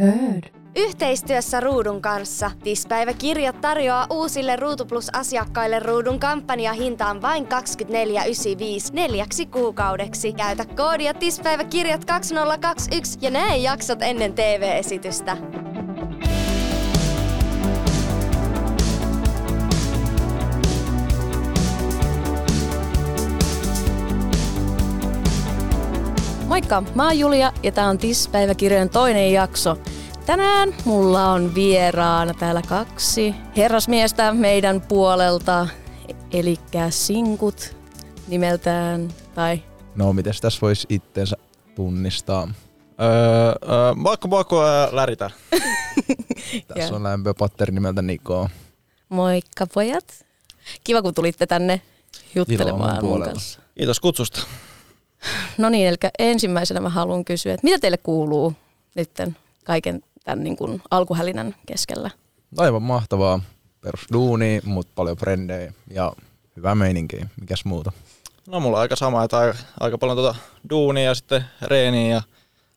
Heard. Yhteistyössä Ruudun kanssa Tispäiväkirjat tarjoaa uusille Ruutu Plus-asiakkaille Ruudun kampanjahintaan vain 24,95 neljäksi kuukaudeksi. Käytä koodia Tispäiväkirjat 2021 ja näe jaksot ennen TV-esitystä. Moikka, mä oon Julia ja tää on TIS-päiväkirjojen toinen jakso. Tänään mulla on vieraana täällä kaksi herrasmiestä meidän puolelta, eli sinkut nimeltään, tai No, miten tässä voisi itsensä tunnistaa? Öö, öö, moikka moikka, öö, Läritä. Tässä on lämpöpatteri nimeltä Niko. moikka pojat. Kiva kun tulitte tänne juttelemaan mun kanssa. Kiitos kutsusta. No niin, eli ensimmäisenä mä haluan kysyä, että mitä teille kuuluu nytten kaiken tämän niin kuin alkuhälinän keskellä? Aivan mahtavaa perusduuni, mutta paljon frendejä ja hyvä meininki. Mikäs muuta? No mulla on aika sama, että aika, aika paljon tota duunia ja sitten reeniä ja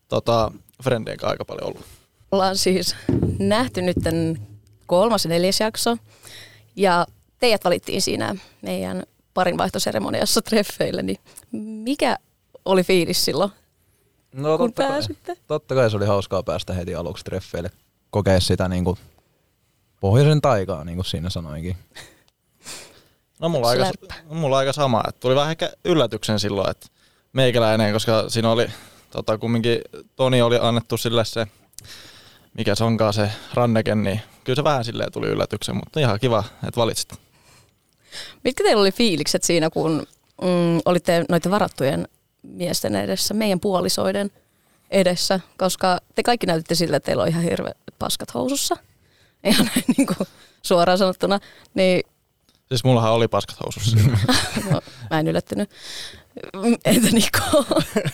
tota, frendien kanssa aika paljon ollut. Ollaan siis nähty nyt kolmas ja neljäs jakso ja teidät valittiin siinä meidän parinvaihtoseremoniassa treffeille, niin mikä oli fiilis silloin, No kun totta kai, pääsitte? totta kai se oli hauskaa päästä heti aluksi treffeille. Kokea sitä niinku pohjoisen taikaa, niin kuin siinä sanoinkin. No mulla aika, mulla aika sama, että tuli vähän ehkä yllätyksen silloin, että meikäläinen, koska siinä oli tota, kumminkin Toni oli annettu sille se, mikä se onkaan se ranneken, niin kyllä se vähän silleen tuli yllätyksen, mutta ihan kiva, että valitsit. Mitkä teillä oli fiilikset siinä, kun mm, olitte noiden varattujen miesten edessä, meidän puolisoiden edessä, koska te kaikki näytitte siltä, että teillä on ihan hirveät paskat housussa, ihan näin niin kuin suoraan sanottuna, niin Siis mullahan oli paskat housussa no, mä en yllättynyt. Entä Niko?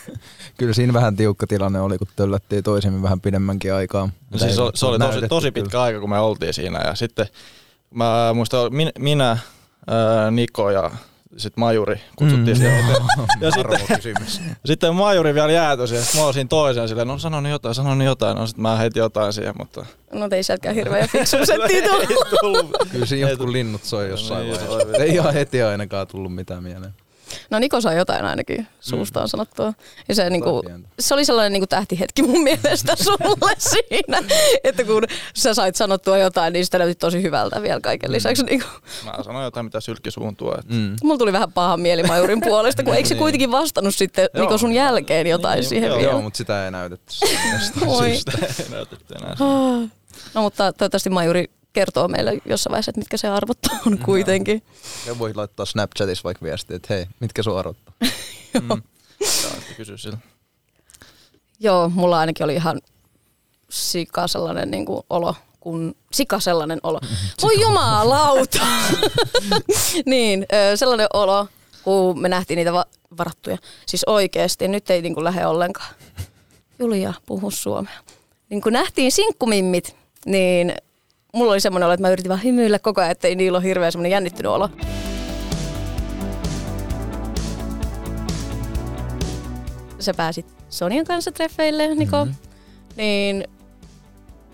Kyllä siinä vähän tiukka tilanne oli, kun töllättiin toisemme vähän pidemmänkin aikaa. No siis se, oli- se oli tosi, tosi kyllä. pitkä aika, kun me oltiin siinä ja sitten mä muistan, min- minä, ää, Niko ja sitten Majuri kutsuttiin mm. siihen. Ja sitten, sitten Majuri vielä jäätyi siihen, mä olisin toisen silleen, no sano nyt jotain, sano nyt jotain, no sitten mä heitin jotain siihen, mutta No ei sieltäkään hirveän fiksu settiä tullut. Kyllä siinä jotkut linnut soi jossain Niin, vaiheessa. Ei ihan heti ainakaan tullut mitään mieleen. No Niko sai jotain ainakin suustaan sanottua. Ja se, niinku, se oli sellainen niinku tähtihetki mun mielestä sulle siinä, että kun sä sait sanottua jotain, niin sitä näytti tosi hyvältä vielä kaiken lisäksi. Niinku. mä sanoin jotain, mitä sylkki suun tuo. Että Mm. Mulla tuli vähän paha mieli Majurin puolesta, kun eikö se Niin. kuitenkin vastannut sitten Joo. Niko sun jälkeen jotain Niin, siihen joo, vielä. Joo, mutta sitä ei näytetty syystä. ei näytetty enää. No mutta toivottavasti Majuri kertoo meille jossain vaiheessa, että mitkä se arvot on kuitenkin. Ja voi laittaa Snapchatissa vaikka viestiä, että hei, mitkä sun arvottaa? Mm. Saa sitten kysyä sillä. Joo, mulla ainakin oli ihan sika sellainen niin kuin olo, kun sika sellainen olo. Voi jumalauta! niin, sellainen olo, kun me nähtiin niitä va- varattuja. Siis oikeasti, nyt ei niin kuin lähde ollenkaan. Julia, puhu suomea. Niin kun nähtiin sinkkumimmit, niin mulla oli semmoinen olo, että mä yritin vaan hymyillä koko ajan, ettei niillä ole hirveän semmoinen jännittynyt olo. Sä pääsit Sonian kanssa treffeille, Niko. Mm-hmm. Niin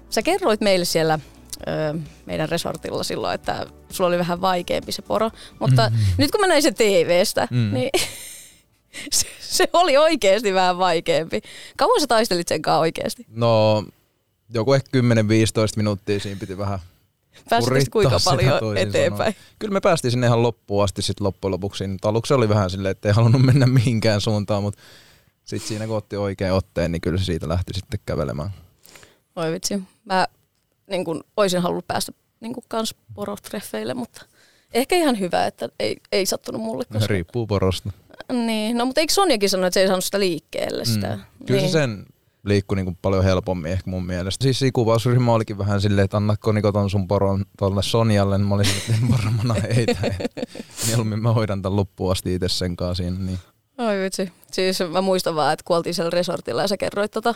sä kerroit meille siellä ö, meidän resortilla silloin, että sulla oli vähän vaikeampi se poro. Mutta mm-hmm. nyt kun mä näin sen TV-stä, mm. niin se, se oli oikeasti vähän vaikeampi. Kauan sä taistelit sen kanssa oikeasti? No, joku ehkä 10-15 minuuttia siinä piti vähän Pääsitkö kuinka paljon eteenpäin? sanoen. Kyllä me päästiin sinne ihan loppuun asti sit loppujen lopuksi. Aluksi oli vähän silleen, että ei halunnut mennä mihinkään suuntaan, mutta sitten siinä kun otti oikein otteen, niin kyllä se siitä lähti sitten kävelemään. Oi vitsi. Mä niin kun, olisin halunnut päästä niin kun, kans porotreffeille, mutta ehkä ihan hyvä, että ei, ei sattunut mulle. Koska... Riippuu porosta. Niin, no mutta eikö Sonjakin sanonut, että se ei saanut sitä liikkeelle sitä? Mm. Kyllä niin. se sen liikkui niin paljon helpommin ehkä mun mielestä. Siis siinä kuvausryhmä olikin vähän silleen, että annatko Niko ton sun poron tolle Sonjalle, niin mä olisin, että en varmana heitä. Mieluummin mä hoidan tämän loppuun asti itse sen kanssa siinä. Niin. Oi vitsi. Siis mä muistan vaan, että kun oltiin siellä resortilla ja sä kerroit tota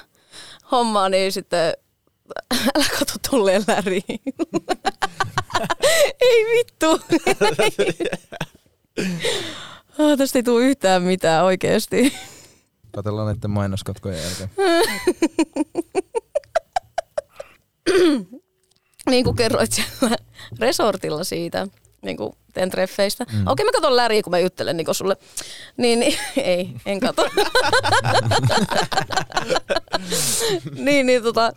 hommaa, niin sitten älä kato tolleen läriin. ei vittu. Ah, tästä ei tule yhtään mitään oikeesti. Katellaan näiden mainoskatkojen jälkeen. niin kuin kerroit siellä resortilla siitä, niin kuin teen treffeistä. Mm. Okei, mä katson läriä, kun mä juttelen niin sulle. Niin, niin ei, en katso. niin, niin tota,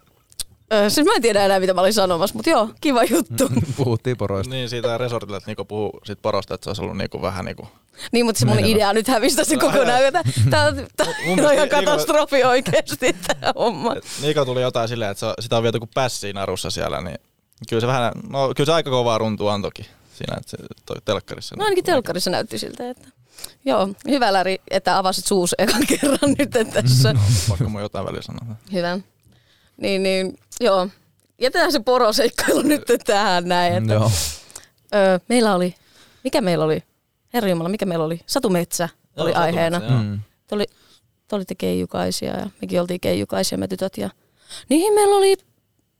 siis mä en tiedä enää, mitä mä olin sanomassa, mutta joo, kiva juttu. Puhuttiin poroista. Niin, siitä resortilla, että Niko puhuu siitä porosta, että se olisi ollut niinku vähän niinku... Niin, mutta se mun idea nyt hävistä se kokonaan. On, tää Mun on ihan katastrofi oikeesti tää homma. Et Niko tuli jotain silleen, että sitä on viety kuin pässiin narussa siellä, niin kyllä se vähän, no kyllä se aika kovaa runtua antoikin siinä, että se toi telkkarissa. No ainakin telkkarissa näytti siltä, että joo, hyvä Läri, että avasit suus ekan kerran nyt tässä. Pakko mun jotain väliä sanoa. Hyvä. Niin, niin, joo. Jätetään se poroseikkailu nyt tähän näin. Että, Joo. öö, meillä oli, mikä meillä oli? Herra Jumala, mikä meillä oli? Satumetsä oli Joo, aiheena. Satumetsä, joo. Mm. Te, oli, te olitte keijukaisia ja mekin oltiin keijukaisia me tytöt. Ja... Niin meillä oli,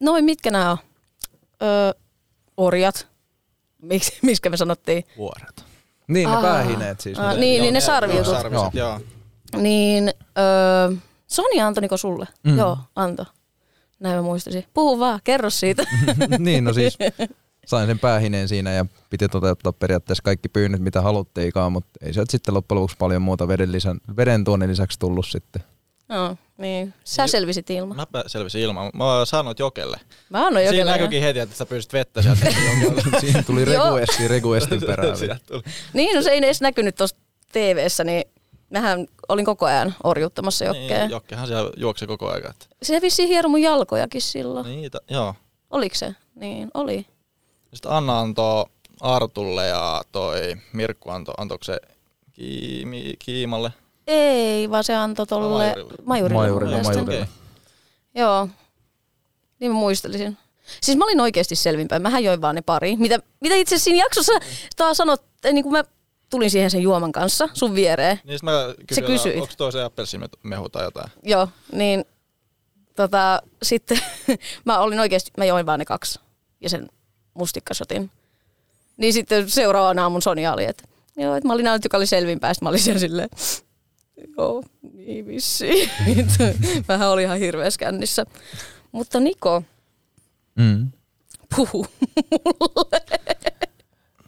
noin mitkä nämä on? Öö, orjat. Miksi, miskä me sanottiin? Vuoret. Niin, ne Aa. päähineet siis. Aa, mitä- niin, Joo, niin ne joo, sarvijutut. sarviset, joo. Niin, öö, Sonia antoi Niko sulle. Mm. Mm. Joo, anto. Näin mä muistasin. Puhu vaan, kerro siitä. niin, no siis sain sen päähineen siinä ja piti toteuttaa periaatteessa kaikki pyynnöt, mitä haluttiinkaan, mutta ei sieltä sitten loppujen lopuksi paljon muuta veden, lisän, veden tuonnin lisäksi tullut sitten. Joo, niin. Sä selvisit ilman. Mä selvisin ilman. Mä sanoin jokelle. Mä annoin Siinä jokelle. näkyykin heti, että sä pyysit vettä sieltä jokelle. Siinä tuli Joo. requesti requestin perään. Sieltä tuli. Niin, no se ei edes näkynyt tuossa TV-ssä, niin mähän olin koko ajan orjuttamassa jokkea. Niin, Jokkehan siellä juoksi koko ajan. Se vissiin hiero mun jalkojakin silloin. Niin. Niitä, joo. Oliko se? Niin, oli. Sitten Anna antoi Artulle ja toi Mirkku antoi, antoiko se Kiimi, Kiimalle? Ei, vaan se antoi tolle Majurille. majurille. Majurille, majurille. Joo. Niin mä muistelisin. Siis mä olin oikeasti selvinpäin. Mähän join vaan ne pari. Mitä, mitä itse asiassa siinä jaksossa taas sanot, niin kun mä tulin siihen sen juoman kanssa sun viereen. Niin sit mä kysyin, kysyit. onko toisen appelsimehu tai jotain. Joo, niin tota, sitten mä olin oikeasti, mä join vaan ne kaksi ja sen mustikkasotin. Niin sitten seuraavana aamun Sonia oli, että joo, että mä olin ainut, joka oli selvinpäin. Sitten mä olin siellä silleen, joo, niin vissiin. Vähän oli ihan hirveässä kännissä. Mutta Niko, Mm. puhu.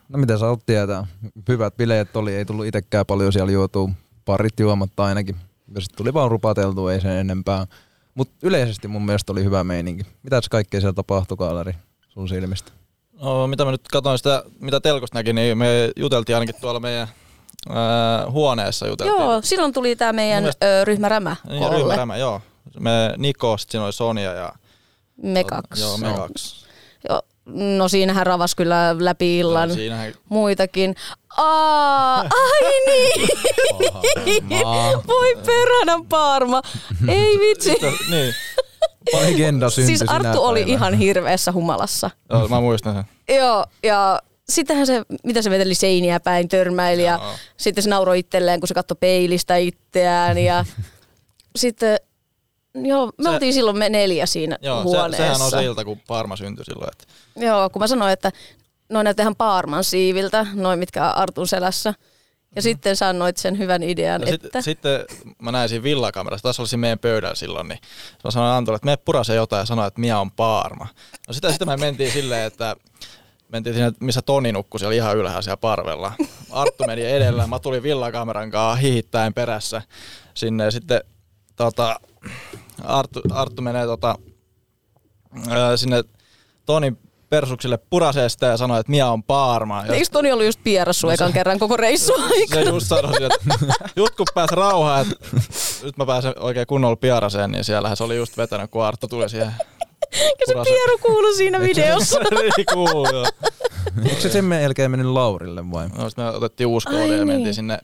No mitä sä oot tietää? Hyvät bileet oli, ei tullut itsekään paljon siellä juotua. Parit juomatta ainakin. Ja sitten tuli vaan rupateltua, ei sen enempää. Mutta yleisesti mun mielestä oli hyvä meininki. Mitäs kaikkea siellä tapahtui, Kaalari, sun silmistä? No, mitä mä nyt katsoin sitä, mitä telkosta näkin, niin me juteltiin ainakin tuolla meidän ää, huoneessa juteltiin. joo, silloin tuli tämä meidän Mun ö, ryhmä Rämä Niin, koolle. ryhmärämä, joo. Me Niko, sit siinä oli Sonia ja... Me kaksi. Joo, me kaksi. Joo, no siinähän ravas kyllä läpi illan. Joo, siinähän, muitakin. Aa, ai niin! Voi perhana Parma. Ei vitsi. niin, Legenda syntyi Siis Arttu oli päivänä. ihan hirveässä humalassa. joo, mä muistan sen. Joo, ja sittenhän se, mitä se veteli seiniä päin, törmäili ja Joo. sitten se nauroi itselleen, kun se katsoi peilistä itseään ja sitten, joo, me Se- oltiin silloin me neljä siinä Joo, se, huoneessa. sehän on se ilta, kun Parma syntyi silloin. Että, Joo, kun mä sanoin, että noin näyttää ihan Paarman siiviltä, noin mitkä on Artun selässä. Ja sitten sanoit sen hyvän idean, no että... sit, sitten mä näin siinä villakamerassa, taas oli siinä meidän pöydällä silloin, niin mä sanoin Antolle, että mene purase jotain ja sanoi, että Mia on Paarma. No sitä sitten me mentiin silleen, että mentiin sinne, missä Toni nukkui siellä ihan ylhäällä siellä parvella. Arttu meni edellä, mä tulin villakameran kanssa hihittäen perässä sinne ja sitten tota, Arttu, Arttu menee tota, ää, sinne Tonin persuksille puraseesta ja sanoi, että Mia on Paarma. Ja Eikö Toni ollut just pierassu ekan kerran koko reissu se just sanoi, että just kun pääsi rauhaan, että nyt mä pääsen oikein kunnolla pieraseen, niin siellähän se oli just vetänyt, kun Arttu tuli siihen. Ja se pieru kuului siinä videossa. niin kuuluu, joo. Eikö se sen jälkeen mennyt Laurille vai? No, sitten me otettiin uusi koodi ja niin. mentiin sinne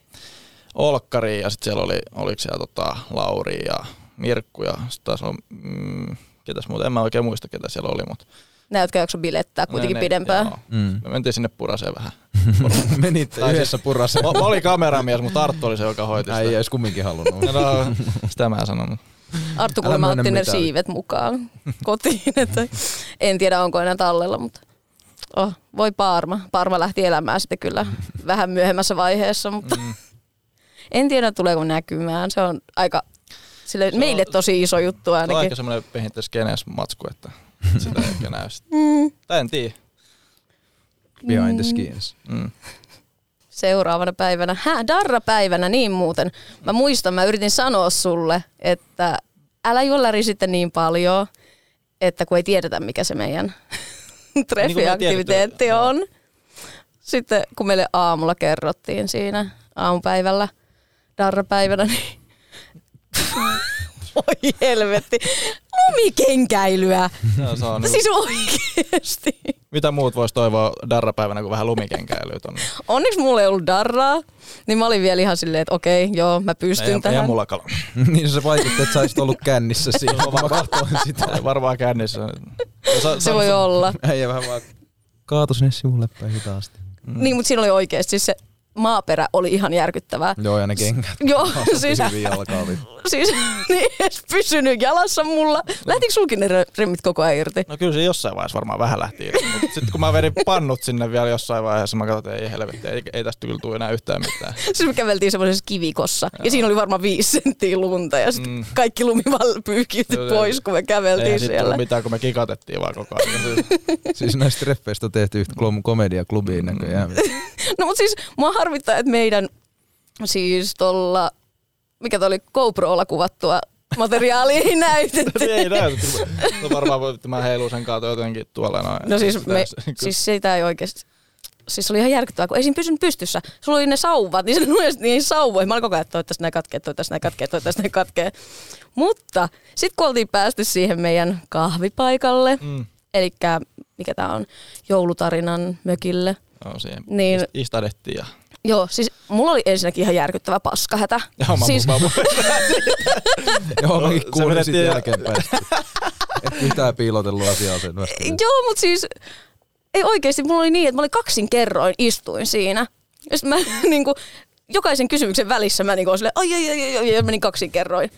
Olkkariin ja sitten siellä oli, oliko siellä tota, Lauri ja Mirkku ja sitten taas on, mm, ketäs muuta, en mä oikein muista ketä siellä oli, mutta Näytkö jakso bilettää kuitenkin ne- ne- pidempään? joo. Mm. Me mentiin sinne puraseen vähän. Menitte Tai yhdessä purassa. Mä, mä olin kameramies, mutta Arttu oli se, joka hoiti Ei sitä. edes kumminkin halunnut. No, sitä mä en sanonut. Arttu kuulemma otti ne siivet mukaan kotiin. Että en tiedä, onko enää tallella, mutta oh, voi Parma. Parma lähti elämään sitten kyllä vähän myöhemmässä vaiheessa, mutta Mm. en tiedä tuleeko näkymään. Se on aika sille, Se on- meille tosi iso juttu Se on ainakin. ehkä semmoinen pehinttä skenes matsku, että sitä ehkä näy. sit. Tai en tiedä. Behind the skins. Mm. seuraavana päivänä, hä, darra-päivänä, niin muuten. Mä muistan, mä yritin sanoa sulle, että älä juo läri sitten niin paljon, että kun ei tiedetä, mikä se meidän treffiaktiviteetti tiedetty, joo. on. Sitten kun meille aamulla kerrottiin siinä aamupäivällä, darra-päivänä, niin voi helvetti, lumikenkäilyä. No, se on, Siis oikeesti. Mitä muut voisi toivoa darrapäivänä kuin vähän lumikenkäilyä tonne? Onneksi mulla ei ollut darraa, niin mä olin vielä ihan silleen, että okei, joo, mä pystyn Ei, tähän. ei mulla kalo. niin se vaikutti, että sä olisit ollut kännissä siinä, mä katsoin sitä. Varmaan kännissä. Sa, Se voi olla. Äijä vähän vaan kaatu sinne sivulle päin hitaasti. Mm. Niin, mutta siinä oli oikeasti siis se maaperä oli ihan järkyttävää. Joo, ja ne kengät. Joo, siis, siis niin edes pysynyt jalassa mulla. Lähtikö sulkin ne re- remmit koko ajan irti? No kyllä se jossain vaiheessa varmaan vähän lähti irti, mutta sitten kun mä vedin pannut sinne vielä jossain vaiheessa, mä katsoin, että ei helvetti, ei, ei tästä kyllä tule enää yhtään mitään. Siis me käveltiin semmoisessa kivikossa ja siinä oli varmaan viisi senttiä lunta ja sitten Mm. kaikki lumi vaan pyyhkiytyi Joo, joo. pois, kun me käveltiin Ei siellä. tullut mitään, kun me kikatettiin vaan koko ajan. Siis näistä treffeistä on tehty yhtä klom- komediaklubiin näköjään. No mutta siis mua harvittaa, että meidän siis tuolla, mikä toi oli GoProlla kuvattua materiaalia ei näytetty. ei näytä. No varmaan voi, että mä heilun sen kautta jotenkin tuolla noin. No siis, me, siis sitä ei oikeasti, siis se oli ihan järkyttävää, kun ei siinä pysynyt pystyssä. Sulla oli ne sauvat, niin se nojasi niihin sauvoihin. Mä olin koko ajan, että toivottavasti ne katkee, toivottavasti ne katkee, toivottavasti ne katkee. Mutta sitten kun oltiin päästy siihen meidän kahvipaikalle, Mm. eli mikä tää on, joulutarinan mökille. No siihen Niin. istadettiin ja... Joo, siis mulla oli ensinnäkin ihan järkyttävä paskahätä. Joo, mä, siis, mä, mä, Joo, mäkin kuulin vedettiin- sitten jälkeenpäin. Et mitään piilotellut asiaa sen. Joo, mutta siis ei oikeasti, mulla oli niin, että mä olin kaksin kerroin istuin siinä. Ja sit mä niinku, jokaisen kysymyksen välissä mä niinku silleen, ai ai ai ai, ai ja menin kaksin kerroin.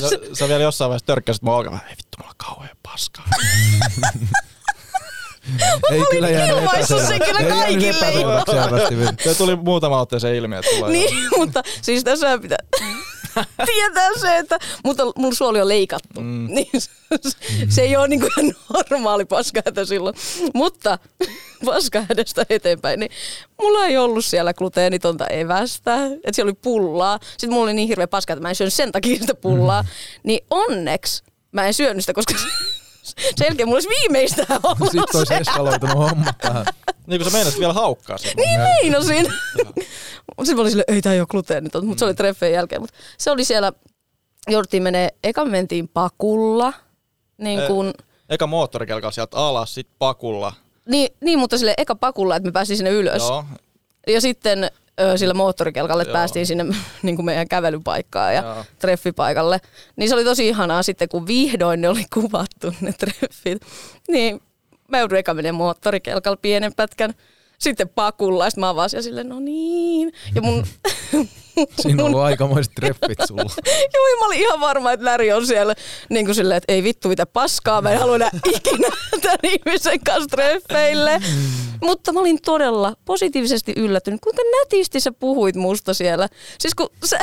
sä, sä, vielä jossain vaiheessa törkkäsit mun olkavaa. Ei vittu, mulla on kauhean paskaa. Ei kyllä jäänyt ilmaissut sen kyllä Ei jäänyt kaikille. epäselväksi selvästi. Se tuli muutama otteeseen ilmi, että tulee Niin, mutta siis tässä pitää tietää se, että mutta mun suoli on leikattu. Mm. Niin se, se ei ole niinku ihan normaali paskahätä silloin. Mutta paskahädästä eteenpäin, niin mulla ei ollut siellä gluteenitonta evästä. Että siellä oli pullaa. Sitten mulla oli niin hirveä paska, että mä en syönyt sen takia sitä pullaa. Niin onneksi mä en syönyt sitä, koska sen jälkeen mulla olisi viimeistään ollut Sitten olisi se. eskaloitunut homma tähän. Niin kuin sä meinasit vielä haukkaa sen. Niin meinasin. Sitten mä olin silleen, ei tää ei ole gluteenitonta, mutta se oli treffeen jälkeen. Mutta se oli siellä, jouduttiin menee, eka me mentiin pakulla. Niin, kun, Eka moottorikelkalla sieltä alas, sit pakulla. niin, niin, mutta sille eka pakulla, että me päästiin sinne ylös. Joo. Ja sitten sillä moottorikelkalle, että päästiin sinne niin kuin meidän kävelypaikkaan ja Joo. treffipaikalle. Niin se oli tosi ihanaa sitten, kun vihdoin ne oli kuvattu ne treffit. Niin mä joudun eka moottorikelkalla pienen pätkän. Sitten pakulla, sitten mä ja silleen, no niin. Ja mun, Siinä on ollut aikamoiset treffit sulla. Joo, ja mä olin ihan varma, että Läri on siellä niin kuin silleen, että ei vittu mitä paskaa, mä en halua enää ikinä tämän ihmisen kanssa treffeille. Mutta mä olin todella positiivisesti yllättynyt, kuinka nätisti sä puhuit musta siellä. Siis kun sä,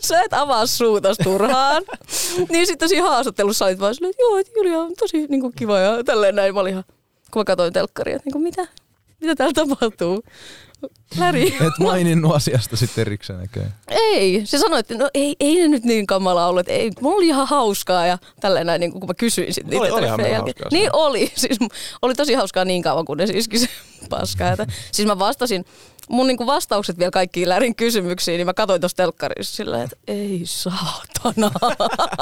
sä et avaa suutas turhaan, niin sitten siinä haastattelussa olit vaan silleen, että joo, että Julia on tosi niin kuin kiva ja tälleen näin. Mä olin ihan, kun mä katsoin telkkaria, että niin kuin, mitä, mitä täällä tapahtuu. Läri. Et maininnut asiasta sitten erikseen näköjään. Ei, se sanoi, että no ei, ei ne nyt niin kamala ollut, että ei, mulla oli ihan hauskaa ja tälleen näin, niin kun mä kysyin sitten Oli- niitä treffejä meillä jälkeen. hauskaa Niin oli, siis oli tosi hauskaa niin kauan, kunnes iski se paskaätä. Siis mä vastasin, mun niinku vastaukset vielä kaikkiin Lärin kysymyksiin, niin mä katsoin tuossa telkkarissa sillä että ei saatana.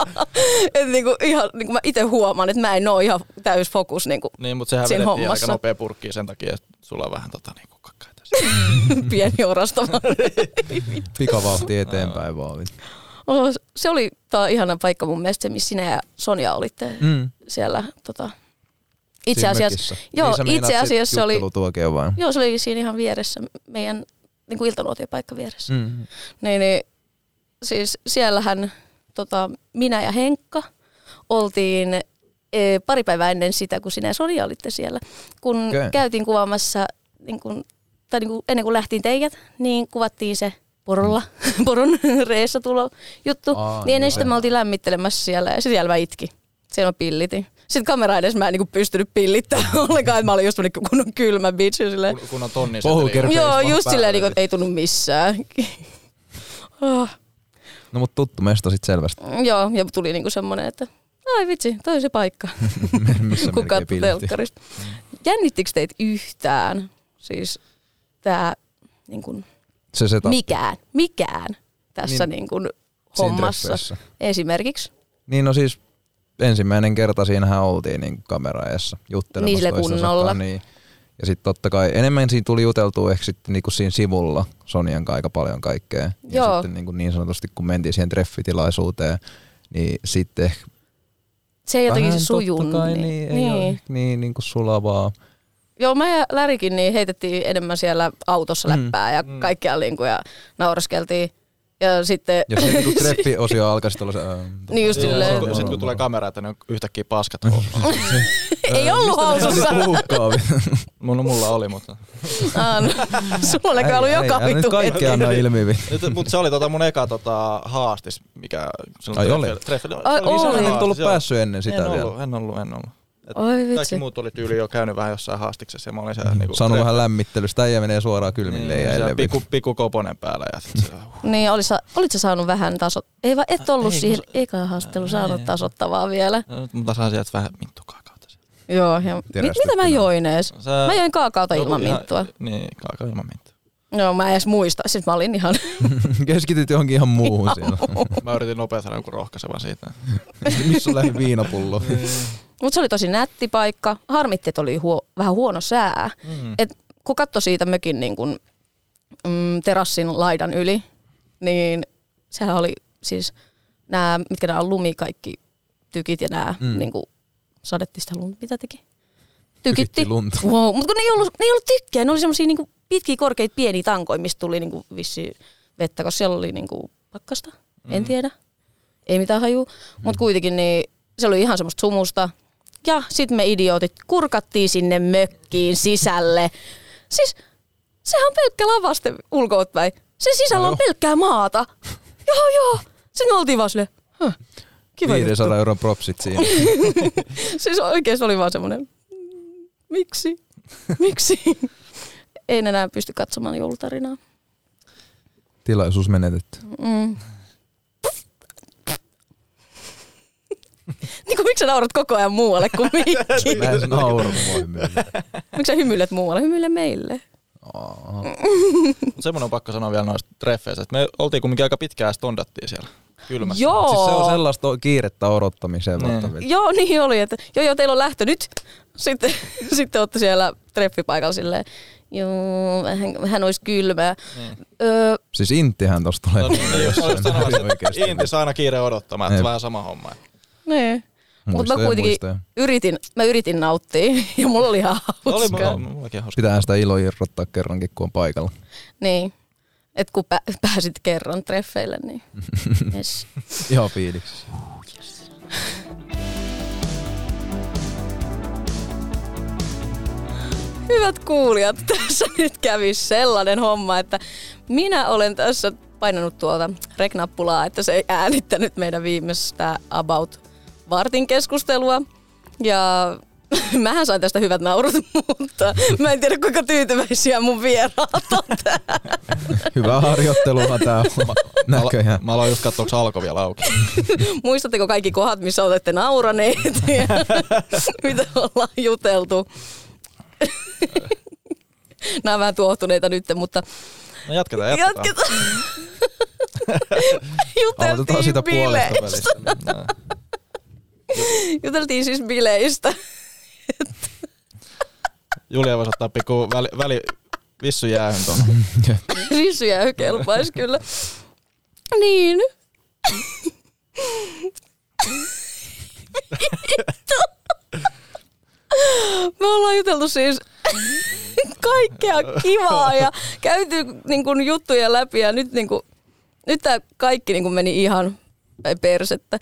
että niinku ihan, niinku mä itse huomaan, että mä en oo ihan täys fokus niinku Niin, mutta sehän Siinä vedettiin hommassa. aika nopea purkkiin sen takia, että sulla on vähän tota niinku. pieni orastava. Pikavauhti eteenpäin vaan. Oh, se oli tää ihana paikka mun mielestä, se, missä sinä ja Sonja olitte Mm. siellä. Tota, itse asiassa, mökissä. joo, Niin itse asiassa se oli, vai? joo, se oli siinä ihan vieressä, meidän niin kuin iltanuotiopaikka vieressä. Mm. Mm. Niin, niin, siis siellähän tota, minä ja Henkka oltiin e, pari päivää ennen sitä, kun sinä ja Sonja olitte siellä. Kun okay. käytiin kuvaamassa, niin kun, tai niin kuin, ennen kuin lähtiin teijät, niin kuvattiin se porolla, poron reessä tulo juttu. Aa, niin ennen niin sitä se. me oltiin lämmittelemässä siellä ja se siellä mä itki. Siellä mä pillitin. Sitten kamera edes mä en niinku pystynyt pillittämään ollenkaan, että mä olin just semmonen kunnon kylmä bitch. Silleen. Kun, kun on tonni Joo, just silleen, niinku, että ei tunnu missään. Ah, No mut tuttu mesta sit selvästi. joo, ja tuli niinku semmonen, että ai vitsi, toi on se paikka, Missä kun melkein katsoi telkkarista. Jännittikö teitä yhtään? Siis tää niin kuin, Se setup mikään, mikään tässä niin, niin siinä hommassa. Esimerkiksi. Niin no siis ensimmäinen kerta siinähän oltiin niin kamera eessä juttelemassa Niin, toistensa kunnolla. Niin. Ja sitten totta kai enemmän siinä tuli juteltua ehkä sitten niinku siinä sivulla Sonian kanssa aika paljon kaikkea. Ja Joo. sitten niinku niin sanotusti kun mentiin siihen treffitilaisuuteen, niin sitten ehkä Se ei jotenkin totta kai niin, niin, ei niin. ole niin, niin kuin sulavaa. Joo, mä ja Lärikin niin heitettiin enemmän siellä autossa Mm. läppää ja Mm. kaikkea niinku ja nauraskeltiin. Ja sitten... Jos se niinku treffiosio alkaisi tuolla se... ää, Niin just Sitten silleen. kun, sit, kun tulee kamera, että ne on yhtäkkiä paskat ei ollut housussa. Mulla, mulla oli, mutta... Ah, no. Sulla näkyy ollut joka Älä nyt vittu kaikki anna ilmi. mutta se oli tota mun eka tota, haastis, mikä Ai oli? se oli oli. Haastis, tullut päässyt ennen sitä en vielä. ollut, en ollut, en ollut. Et Oi kaikki vitsi. muut oli tyyli jo käynyt vähän jossain haastiksessa ja mä olin siellä niinku... Saanut vähän lämmittelystä. Äijä menee suoraan kylmille Niin, ja pikku, pikku koponen päällä ja sit se, Niin, olis, sä- olit sä saanut vähän tasot... Ei vaan et ollut Ei, kun siihen se- ekaan haastatteluun saanut Ei. tasottavaa vielä. no, mä saan sieltä vähän minttukaa kautta. Joo, ja mit, mitä mä join ees? Sä- Mä join kaakaota Joku ilman ihan- minttua. Niin, kaakao ilman minttua. Joo, mä en edes muista. Siis mä olin ihan... Keskityt johonkin ihan muuhun siellä. Mä yritin nopeasti jonkun rohkaisevan siitä. Missä on lähin viinapullo? Mutta se oli tosi nätti paikka. Harmitti, että oli huo, vähän huono sää. Mm. Et kun katsoi siitä mökin niin kun, mm, terassin laidan yli, niin sehän oli siis nämä, mitkä nämä on lumi kaikki tykit ja nämä Mm. mm. niin kuin, sadetti sitä lunta. Mitä teki? Tykitti Tykitti. lunta. Wow, mutta kun ne ei ollut, ne ei ollut tykkejä, ne oli semmoisia niin pitkiä, korkeita, pieniä tankoja, mistä tuli niin kuin, vissi vettä, koska siellä oli niin kuin, pakkasta. En Mm. tiedä. Ei mitään haju. Mutta kuitenkin niin, se oli ihan semmoista sumusta. Ja sitten me idiootit kurkattiin sinne mökkiin sisälle. Siis sehän on pelkkä lavaste ulkootpäin. Se sisällä on pelkkää maata. Joo, joo. Sitten me oltiin vaan silleen, huh, kiva 500 juttu. euron propsit siinä. Siis oikein se oli vaan semmoinen, "Mm, miksi? Miksi? En enää pysty katsomaan joulutarinaa. Tilaisuus menetetty. Mm. niin kuin, miksi sä naurat koko ajan muualle kuin mikki? Mä en naura, voi miksi sä hymyilet muualle? Hymyile meille. Semmoinen on pakko sanoa vielä noista treffeistä, että me oltiin kumminkin aika pitkään stondattiin siellä kylmässä. Joo. Siis se on sellaista kiirettä odottamiseen. Niin. Joo, niin oli, että joo, joo, teillä on lähtö nyt. Sitten, sitten olette siellä treffipaikalla silleen, joo, vähän, vähän olisi kylmää. Niin. Öö, Siis Inttihän tosta tulee. No niin, niin että. Intis aina kiire odottamaan, että vähän sama homma. Niin. Mutta mä kuitenkin muistoja. yritin, mä yritin nauttia ja mulla oli ihan Oli hauskaa. mulla, mullakin hauska. Pitää sitä ilo irrottaa kerrankin, kun on paikalla. Niin. Et kun pä- pääsit kerran treffeille, niin yes. Ihan fiiliksi. Hyvät kuulijat, tässä nyt kävi sellainen homma, että minä olen tässä painanut tuolta reknappulaa, että se ei äänittänyt meidän viimeistä about vartin keskustelua. Ja mähän sain tästä hyvät naurut, mutta mä en tiedä kuinka tyytyväisiä mun vieraat on tähän. Hyvä harjoitteluhan tää on näköjään. Mä aloin just katsoa, onko alko vielä auki. Muistatteko kaikki kohdat, missä olette nauraneet ja mitä ollaan juteltu? Nämä on vähän tuohtuneita nyt, mutta No jatketaan, jatketaan. jatketaan. Aloitetaan Juteltiin siitä puolesta välistä. Juteltiin siis bileistä. Julia voisi ottaa pikku väli, väli vissu jäähyn tuonne. Rissuja kelpaisi kyllä. Niin. Me ollaan juteltu siis kaikkea kivaa ja käyty niin kuin, juttuja läpi ja nyt, niin kuin, nyt tämä kaikki niin kuin, meni ihan päin persettä.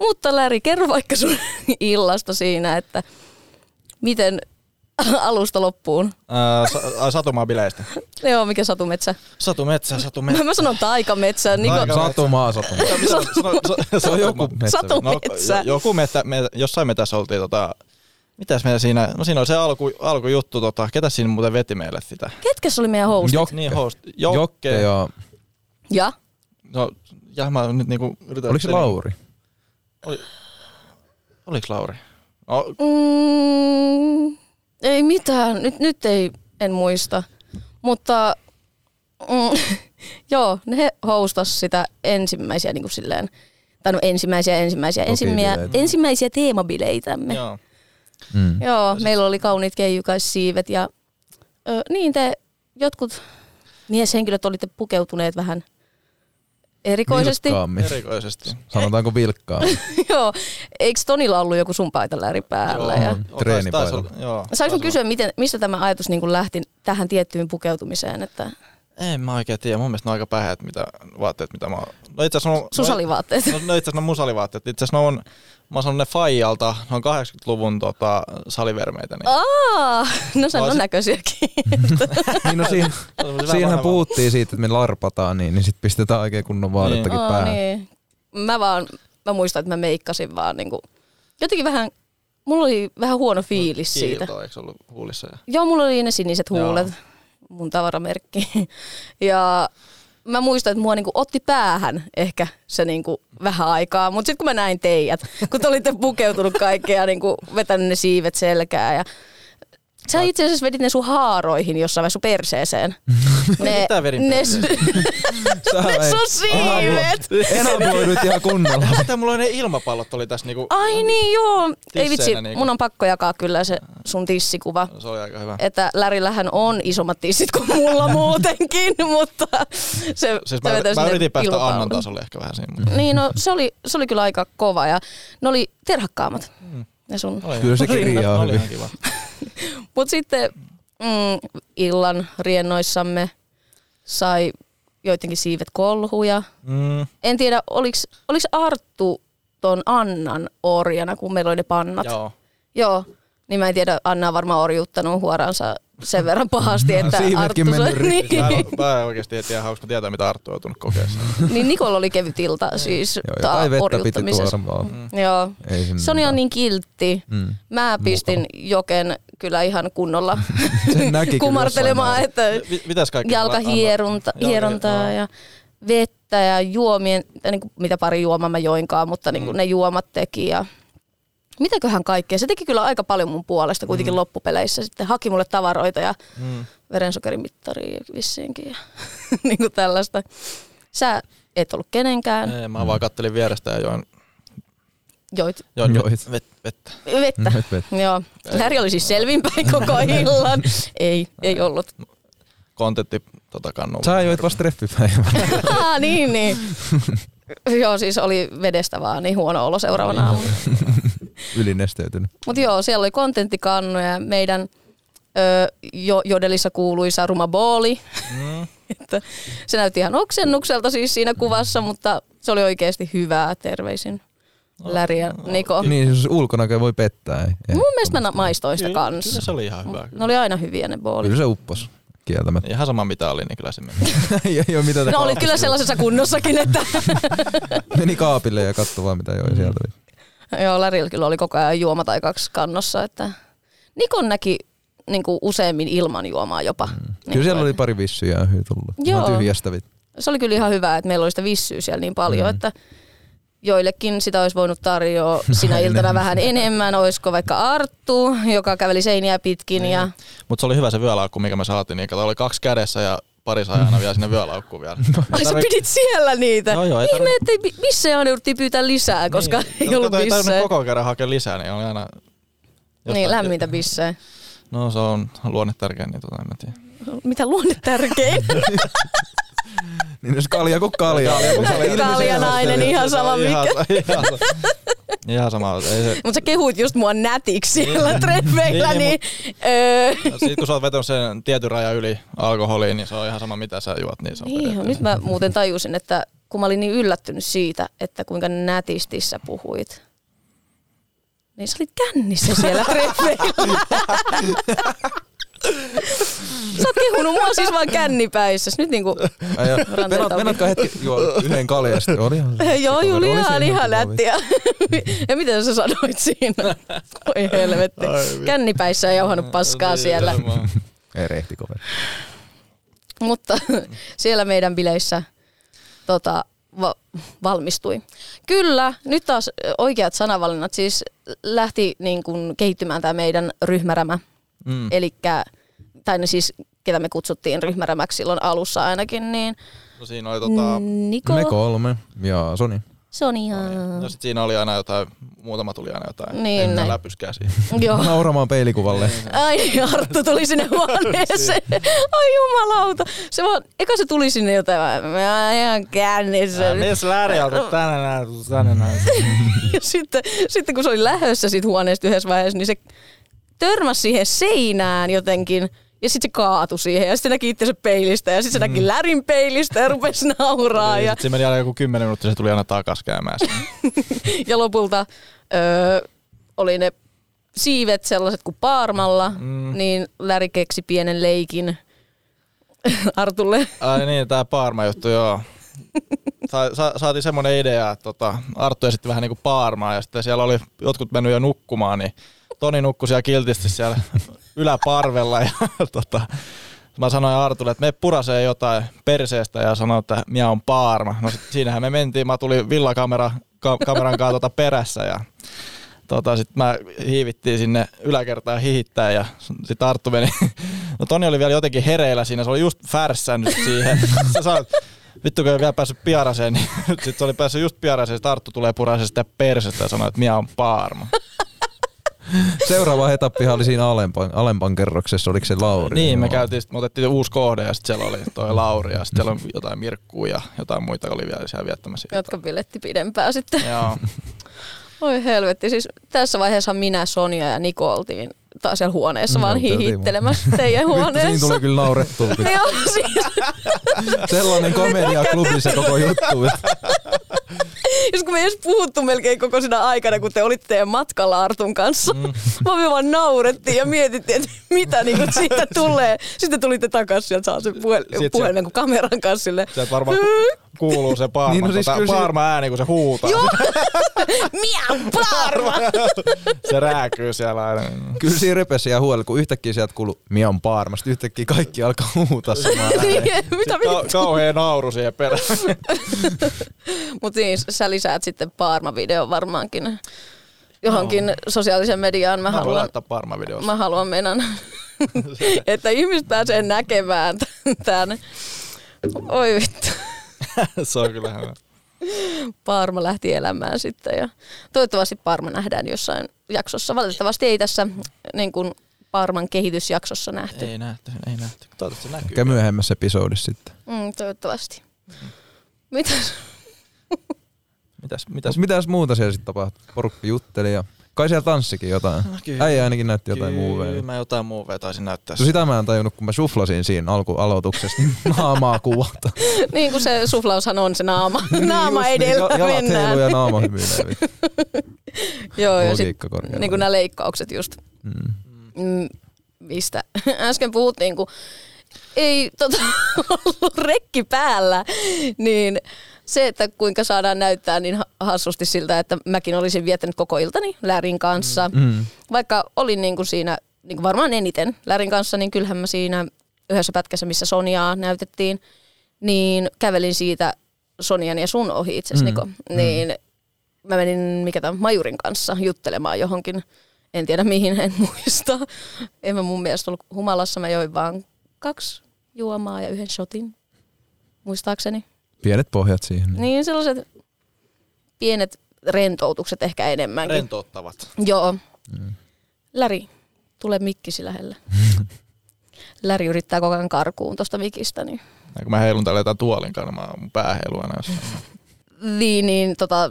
Mutta Läri, kerro vaikka sun illasta siinä, että miten alusta loppuun. Ää, sa- ai, Satumaa bileistä. Joo, mikä satumetsä? Satu metsä, satu metsä. Mä sanon taikametsä. Niin Taika- Satumaa, satumaa. Se on joku metsä. Satumetsä. No, jo- joku metä, me, jossain metässä oltiin tota, mitäs meillä siinä, no siinä oli se alku, alkujuttu, tota, ketä siinä muuten veti meille sitä? Ketkä se oli meidän host? Jokke. Niin host, Jokke Jokke. ja... Ja? No, ja mä nyt niinku yritän... Oliko se Lauri? Oliks Lauri? No, Mm, ei mitään, nyt, nyt ei, en muista. Mutta mm, joo, ne he hostas sitä ensimmäisiä niin kuin silleen, tai no ensimmäisiä ensimmäisiä, Toki ensimmäisiä, bileitä. ensimmäisiä teemabileitämme. Joo, joo. Mm. joo meillä oli kauniit keijukaissiivet ja ö, niin te jotkut mieshenkilöt olitte pukeutuneet vähän erikoisesti. Vilkkaammin. Erikoisesti. Sanotaanko vilkkaammin? joo, eikö Tonilla ollut joku sun paitaläri päällä? Joo, ja... olla- Joo. Saanko kysyä, miten, mistä tämä ajatus niin kuin lähti tähän tiettyyn pukeutumiseen? Että En mä oikein tiedä. Mun mielestä ne on aika päheät mitä, vaatteet, mitä mä oon. No itse asiassa on- susalivaatteet. No, no itse asiassa ne on musalivaatteet. Itse asiassa ne on, mä oon saanut ne Fajalta, ne on 80-luvun tota, salivermeitä. Niin. Aa, no sen on näköisiäkin. niin no siinä, siinähän puhuttiin siitä, että me larpataan niin, niin sitten pistetään oikein kunnon vaatettakin Aa, päähän. niin. Mä vaan, mä muistan, että mä meikkasin vaan niinku, jotenkin vähän, mulla oli vähän huono fiilis siitä. Kiilto, eikö se ollut huulissa? Ja... Joo, mulla oli ne siniset Joo. huulet, mun tavaramerkki. Ja mä muistan, että mua niinku otti päähän ehkä se niinku vähän aikaa, mutta sitten kun mä näin teidät, kun te olitte pukeutunut kaikkea niinku vetänyt ne siivet selkään ja Sä itse asiassa vedit ne sun haaroihin jossain vaiheessa sun perseeseen. Ne, Mitä vedin ne, ne sun siivet! Enabloi nyt ihan kunnolla. Sitä mulla ne ilmapallot oli tässä niinku, Ai niin joo. Ei vitsi, niinku. mun on pakko jakaa kyllä se sun tissikuva. se oli aika hyvä. Että Lärillähän on isommat tissit kuin mulla muutenkin, mutta se, Siis se mä, mä yritin päästä. Annan tasolle ehkä vähän siinä. Niin, no se oli, se oli kyllä aika kova ja ne oli terhakkaammat. Ne sun. oli Kyllä se kirja on oli hyvin. ihan kiva. Mut sitten mm, illan riennoissamme sai joidenkin siivet kolhuja. Mm, En tiedä, oliks, oliks Arttu ton Annan orjana, kun meillä oli ne pannat? joo. Joo. Niin mä en tiedä, Anna on varmaan orjuuttanut huoransa sen verran pahasti, että Siivetkin Arttu... mennyt. Mä, en, niin, mä en oikeasti tiedä, hauska tietää, mitä Arttu on joutunut kokeessa. niin Nikolla oli kevyt ilta siis Joo, jotain vettä piti tuoda vaan. Joo. Se on ihan niin kiltti. Mm. Mä pistin Joken kyllä ihan kunnolla kumartelemaan, että Mi- Mitäs kaikki? jalkahieronta, Jalka- hierontaa ja vettä ja juomien, tai niin kuin, mitä pari juomaa mä joinkaan, mutta niin kuin ne juomat teki ja mitäköhän kaikkea. Se teki kyllä aika paljon mun puolesta kuitenkin loppupeleissä. Sitten haki mulle tavaroita ja Mm. verensokerimittaria vissiinkin ja niin kuin tällaista. Sä et ollut kenenkään, Ei, mä vaan kattelin vierestä ja join, joit join Joit. vet, vettä. vettä. Nyt vettä. Joo. Läri oli siis selvinpäin koko illan. ei, ei ollut. Kontentti tota kannulla. Sä joit vasta treffipäivänä. Ah, niin, niin. joo, siis oli vedestä vaan niin huono olo seuraavana aamuna. Ylinesteytynyt. Mutta joo, siellä oli kontenttikannu ja meidän jo, jodelissa kuuluisa Ruma Booli. Mm. että se näytti ihan oksennukselta siis siinä kuvassa, mutta se oli oikeasti hyvää. Terveisin Läri ja Niko. Niin, siis ulkonäkö voi pettää. Ei. Mun mielestä mä maistoin sitä Kyllä, kanssa. kyllä se oli ihan hyvä. Ne oli aina hyviä ne boolit. Kyllä se uppos kieltämättä. Ihan sama mitä oli, niin kyllä se meni. ei, ei ole mitä No olit kyllä sellaisessa kunnossakin, että Meni kaapille ja katsoi vaan mitä joi sieltä. joo, Lärillä kyllä oli koko ajan juoma tai kaksi kannossa. Että Nikon näki niin kuin useammin ilman juomaa jopa. Niin Kyllä siellä kuin- oli pari vissyjä hyvin tullut. Joo. Ihan tyhjästävit. se oli kyllä ihan hyvä, että meillä oli sitä vissyä siellä niin paljon, mm. että joillekin sitä olisi voinut tarjoa sinä iltana vähän enemmän. Olisiko vaikka Arttu, joka käveli seiniä pitkin ja Mutta se oli hyvä se vyölaukku, mikä me saatiin. Niin kato, oli kaksi kädessä ja pari sai aina vielä sinne vyölaukkuun vielä. Ai sä pidit siellä niitä. Joo, joo, ei Ihme, ettei bi- missejä aina jouduttiin pyytää lisää, koska niin. ei No, ollut kato, ei tarvinnut bissejä. koko kerran hakea lisää, niin oli aina... Niin, jostain- lämmintä bissejä. No se on luonne tärkeä, niin tota en mä tiedä. Mitä luonne tärkein? Niin jos kalja kuin kalja. Kaljanainen, ihan sama ihan, mikä. Ihan, ihan sama. Ei se, Mutta sä kehuit just mua nätiksi siellä Mm. treffeillä, Niin, niin... öö, Sitten kun sä oot vetänyt sen tietyn rajan yli alkoholiin, niin se on ihan sama mitä sä juot, niin se on Niin, nyt mä muuten tajusin, että kun mä olin niin yllättynyt siitä, että kuinka nätisti sä puhuit, Niin sä olit kännissä siellä treffeillä. Kehunut mua siis vaan kännipäissä. Nyt niinku, auki. venatko hetki juo yhden kaljan ja sitten oli ihan... joo siinä ihan kiva nättiä. ja miten sä sanoit siinä? Oi helvetti. Kännipäissä ja jauhanut paskaa siellä. vitsi. Ei rehti kaveri. Mutta siellä meidän bileissä tota, va- valmistui. Kyllä, nyt taas oikeat sanavalinnat siis lähti niin kuin kehittymään tämä meidän ryhmärämä. Mm. Elikkä, tai ne siis, ketä me kutsuttiin ryhmärämäksi silloin alussa ainakin, niin No siinä oli tota... Niko, Me kolme ja Soni. Sonia. No sit siinä oli aina jotain, muutama tuli aina jotain Niin, niin, näin. läpyskää siinä. Joo. Nauramaan peilikuvalle. Ai, Arttu tuli sinne huoneeseen. Ai jumalauta. Se vaan, eka se tuli sinne jotain, mä oon ihan kännissä. Mies lärialta tänne näin, tänne näin. Ja sitten, sitten kun se oli lähössä siitä huoneesta yhdessä vaiheessa, niin se törmäsi siihen seinään jotenkin. Ja sitten se kaatui siihen ja sitten näki itsensä peilistä ja sitten se näki lärin peilistä ja rupesi nauraa. Ja, Sitten se meni aina joku kymmenen minuuttia, se tuli aina takas käymään ja lopulta öö, oli ne siivet sellaiset kuin Paarmalla, mm. niin Läri keksi pienen leikin Artulle. Ai niin, tää Paarma juttu, joo. Sa- sa- saatiin semmoinen idea, että tota, Arttu esitti vähän niinku Paarmaa ja sitten siellä oli jotkut mennyt jo nukkumaan, niin Toni nukkui siellä kiltisti siellä yläparvella ja tota, mä sanoin Artulle, että me purasee jotain perseestä ja sanoin, että minä on Paarma. No sit, siinähän me mentiin, mä tulin villakamera ka- kameran kanssa tota perässä ja tota, sitten mä hiivittiin sinne yläkertaan hihittää ja sitten Arttu meni. No Toni oli vielä jotenkin hereillä siinä, se oli just färssännyt siihen. Sä sanoit, vittu kun ei vielä päässyt piaraseen, niin sitten se oli päässyt just piaraseen, sitten Arttu tulee puraseen sitä persestä ja sanoi, että minä on Paarma. Seuraava etappihan oli siinä alempan, alempan kerroksessa, oliko se Lauri? Niin, me käytiin, sit me otettiin uusi kohde ja sitten siellä oli toi Lauri ja sitten siellä on jotain Mirkkuu ja jotain muita oli vielä siellä viettämässä. jotka piletti pidempään sitten. Joo. Oi helvetti, siis tässä vaiheessa minä, Sonja ja Niko oltiin taas siellä huoneessa No, vaan hihittelemässä teidän huoneessa. Siinä tulee kyllä naurettua. Joo, siis, Sellainen komedia klubissa koko juttu. just kun me ei edes puhuttu melkein koko siinä aikana, kun te olitte teidän matkalla Artun kanssa. Mm. Vaan me vaan naurettiin ja mietittiin, että mitä niinku siitä tulee. Sitten tulitte takaisin sieltä saa sen puhe- Sit puhelin se- kameran kanssa silleen. Sieltä varmaan kuuluu se Paarma, Niin, no siis tota, se- Paarma ääni, kun se huutaa. Joo, miau, parma! se rääkyy siellä aina. Kyllä siinä repesi ja huolella, kun yhtäkkiä sieltä kuuluu Mian Paarma. Sitten yhtäkkiä kaikki alkaa huutaa samaan ääneen. Niin, mitä Ka- kauhea nauru siihen perään. Mutta niin, sä lisäät sitten Paarma-videon varmaankin johonkin no. sosiaaliseen mediaan. Mä, Mä haluan, laittaa Parma-videossa. mä haluan mennä, että ihmiset pääsee näkemään tämän. Oi vittu. se on kyllä hyvä. Parma lähti elämään sitten ja toivottavasti Parma nähdään jossain jaksossa. Valitettavasti ei tässä niin kuin Parman kehitysjaksossa nähty. Ei nähty, ei nähty. Toivottavasti se näkyy. Ehkä myöhemmässä episodissa sitten. Mm, toivottavasti. Mitäs? Mitäs, mitäs? Mitäs, mitäs muuta siellä sitten tapahtui? Porukka jutteli ja kai siellä tanssikin jotain. No, kyllä. Äijä ainakin näytti jotain Kyllä muuveja. mä jotain muuveja taisin näyttää. No sitä mä en tajunnut, kun mä suflasin siinä alkualoituksessa, niin naamaa kuvata. niin kuin se suflaushan on se naama. naama Just niin, edellä ja- jalat mennään. ja naama hymyilee. Joo, ja sit, Logiikka korjaa. niin kuin nämä leikkaukset just. Mm. Mm, mistä äsken puhuttiin, kun ei tota, ollut rekki päällä, niin se, että kuinka saadaan näyttää niin ha- hassusti siltä, että mäkin olisin viettänyt koko iltani Lärin kanssa. Mm. Vaikka olin niin kuin siinä niin kuin varmaan eniten Lärin kanssa, niin kyllähän mä siinä yhdessä pätkässä, missä Soniaa näytettiin, niin kävelin siitä Sonian ja sun ohi itse asiassa, Mm, Niko. Niin mä menin mikä tämän Majurin kanssa juttelemaan johonkin, en tiedä mihin, en muista. En mä mun mielestä ollut humalassa, mä join vaan kaksi juomaa ja yhden shotin, muistaakseni. Pienet pohjat siihen. Niin. Niin sellaiset pienet rentoutukset ehkä enemmänkin. Rentouttavat. Joo. Mm. Läri, tule mikkisi lähelle. Läri yrittää koko ajan karkuun tuosta mikistä. Niin. Ja kun mä heilun täällä jotain tuolin kanssa, mä mun pää heiluu aina jossain. Niin, niin tota,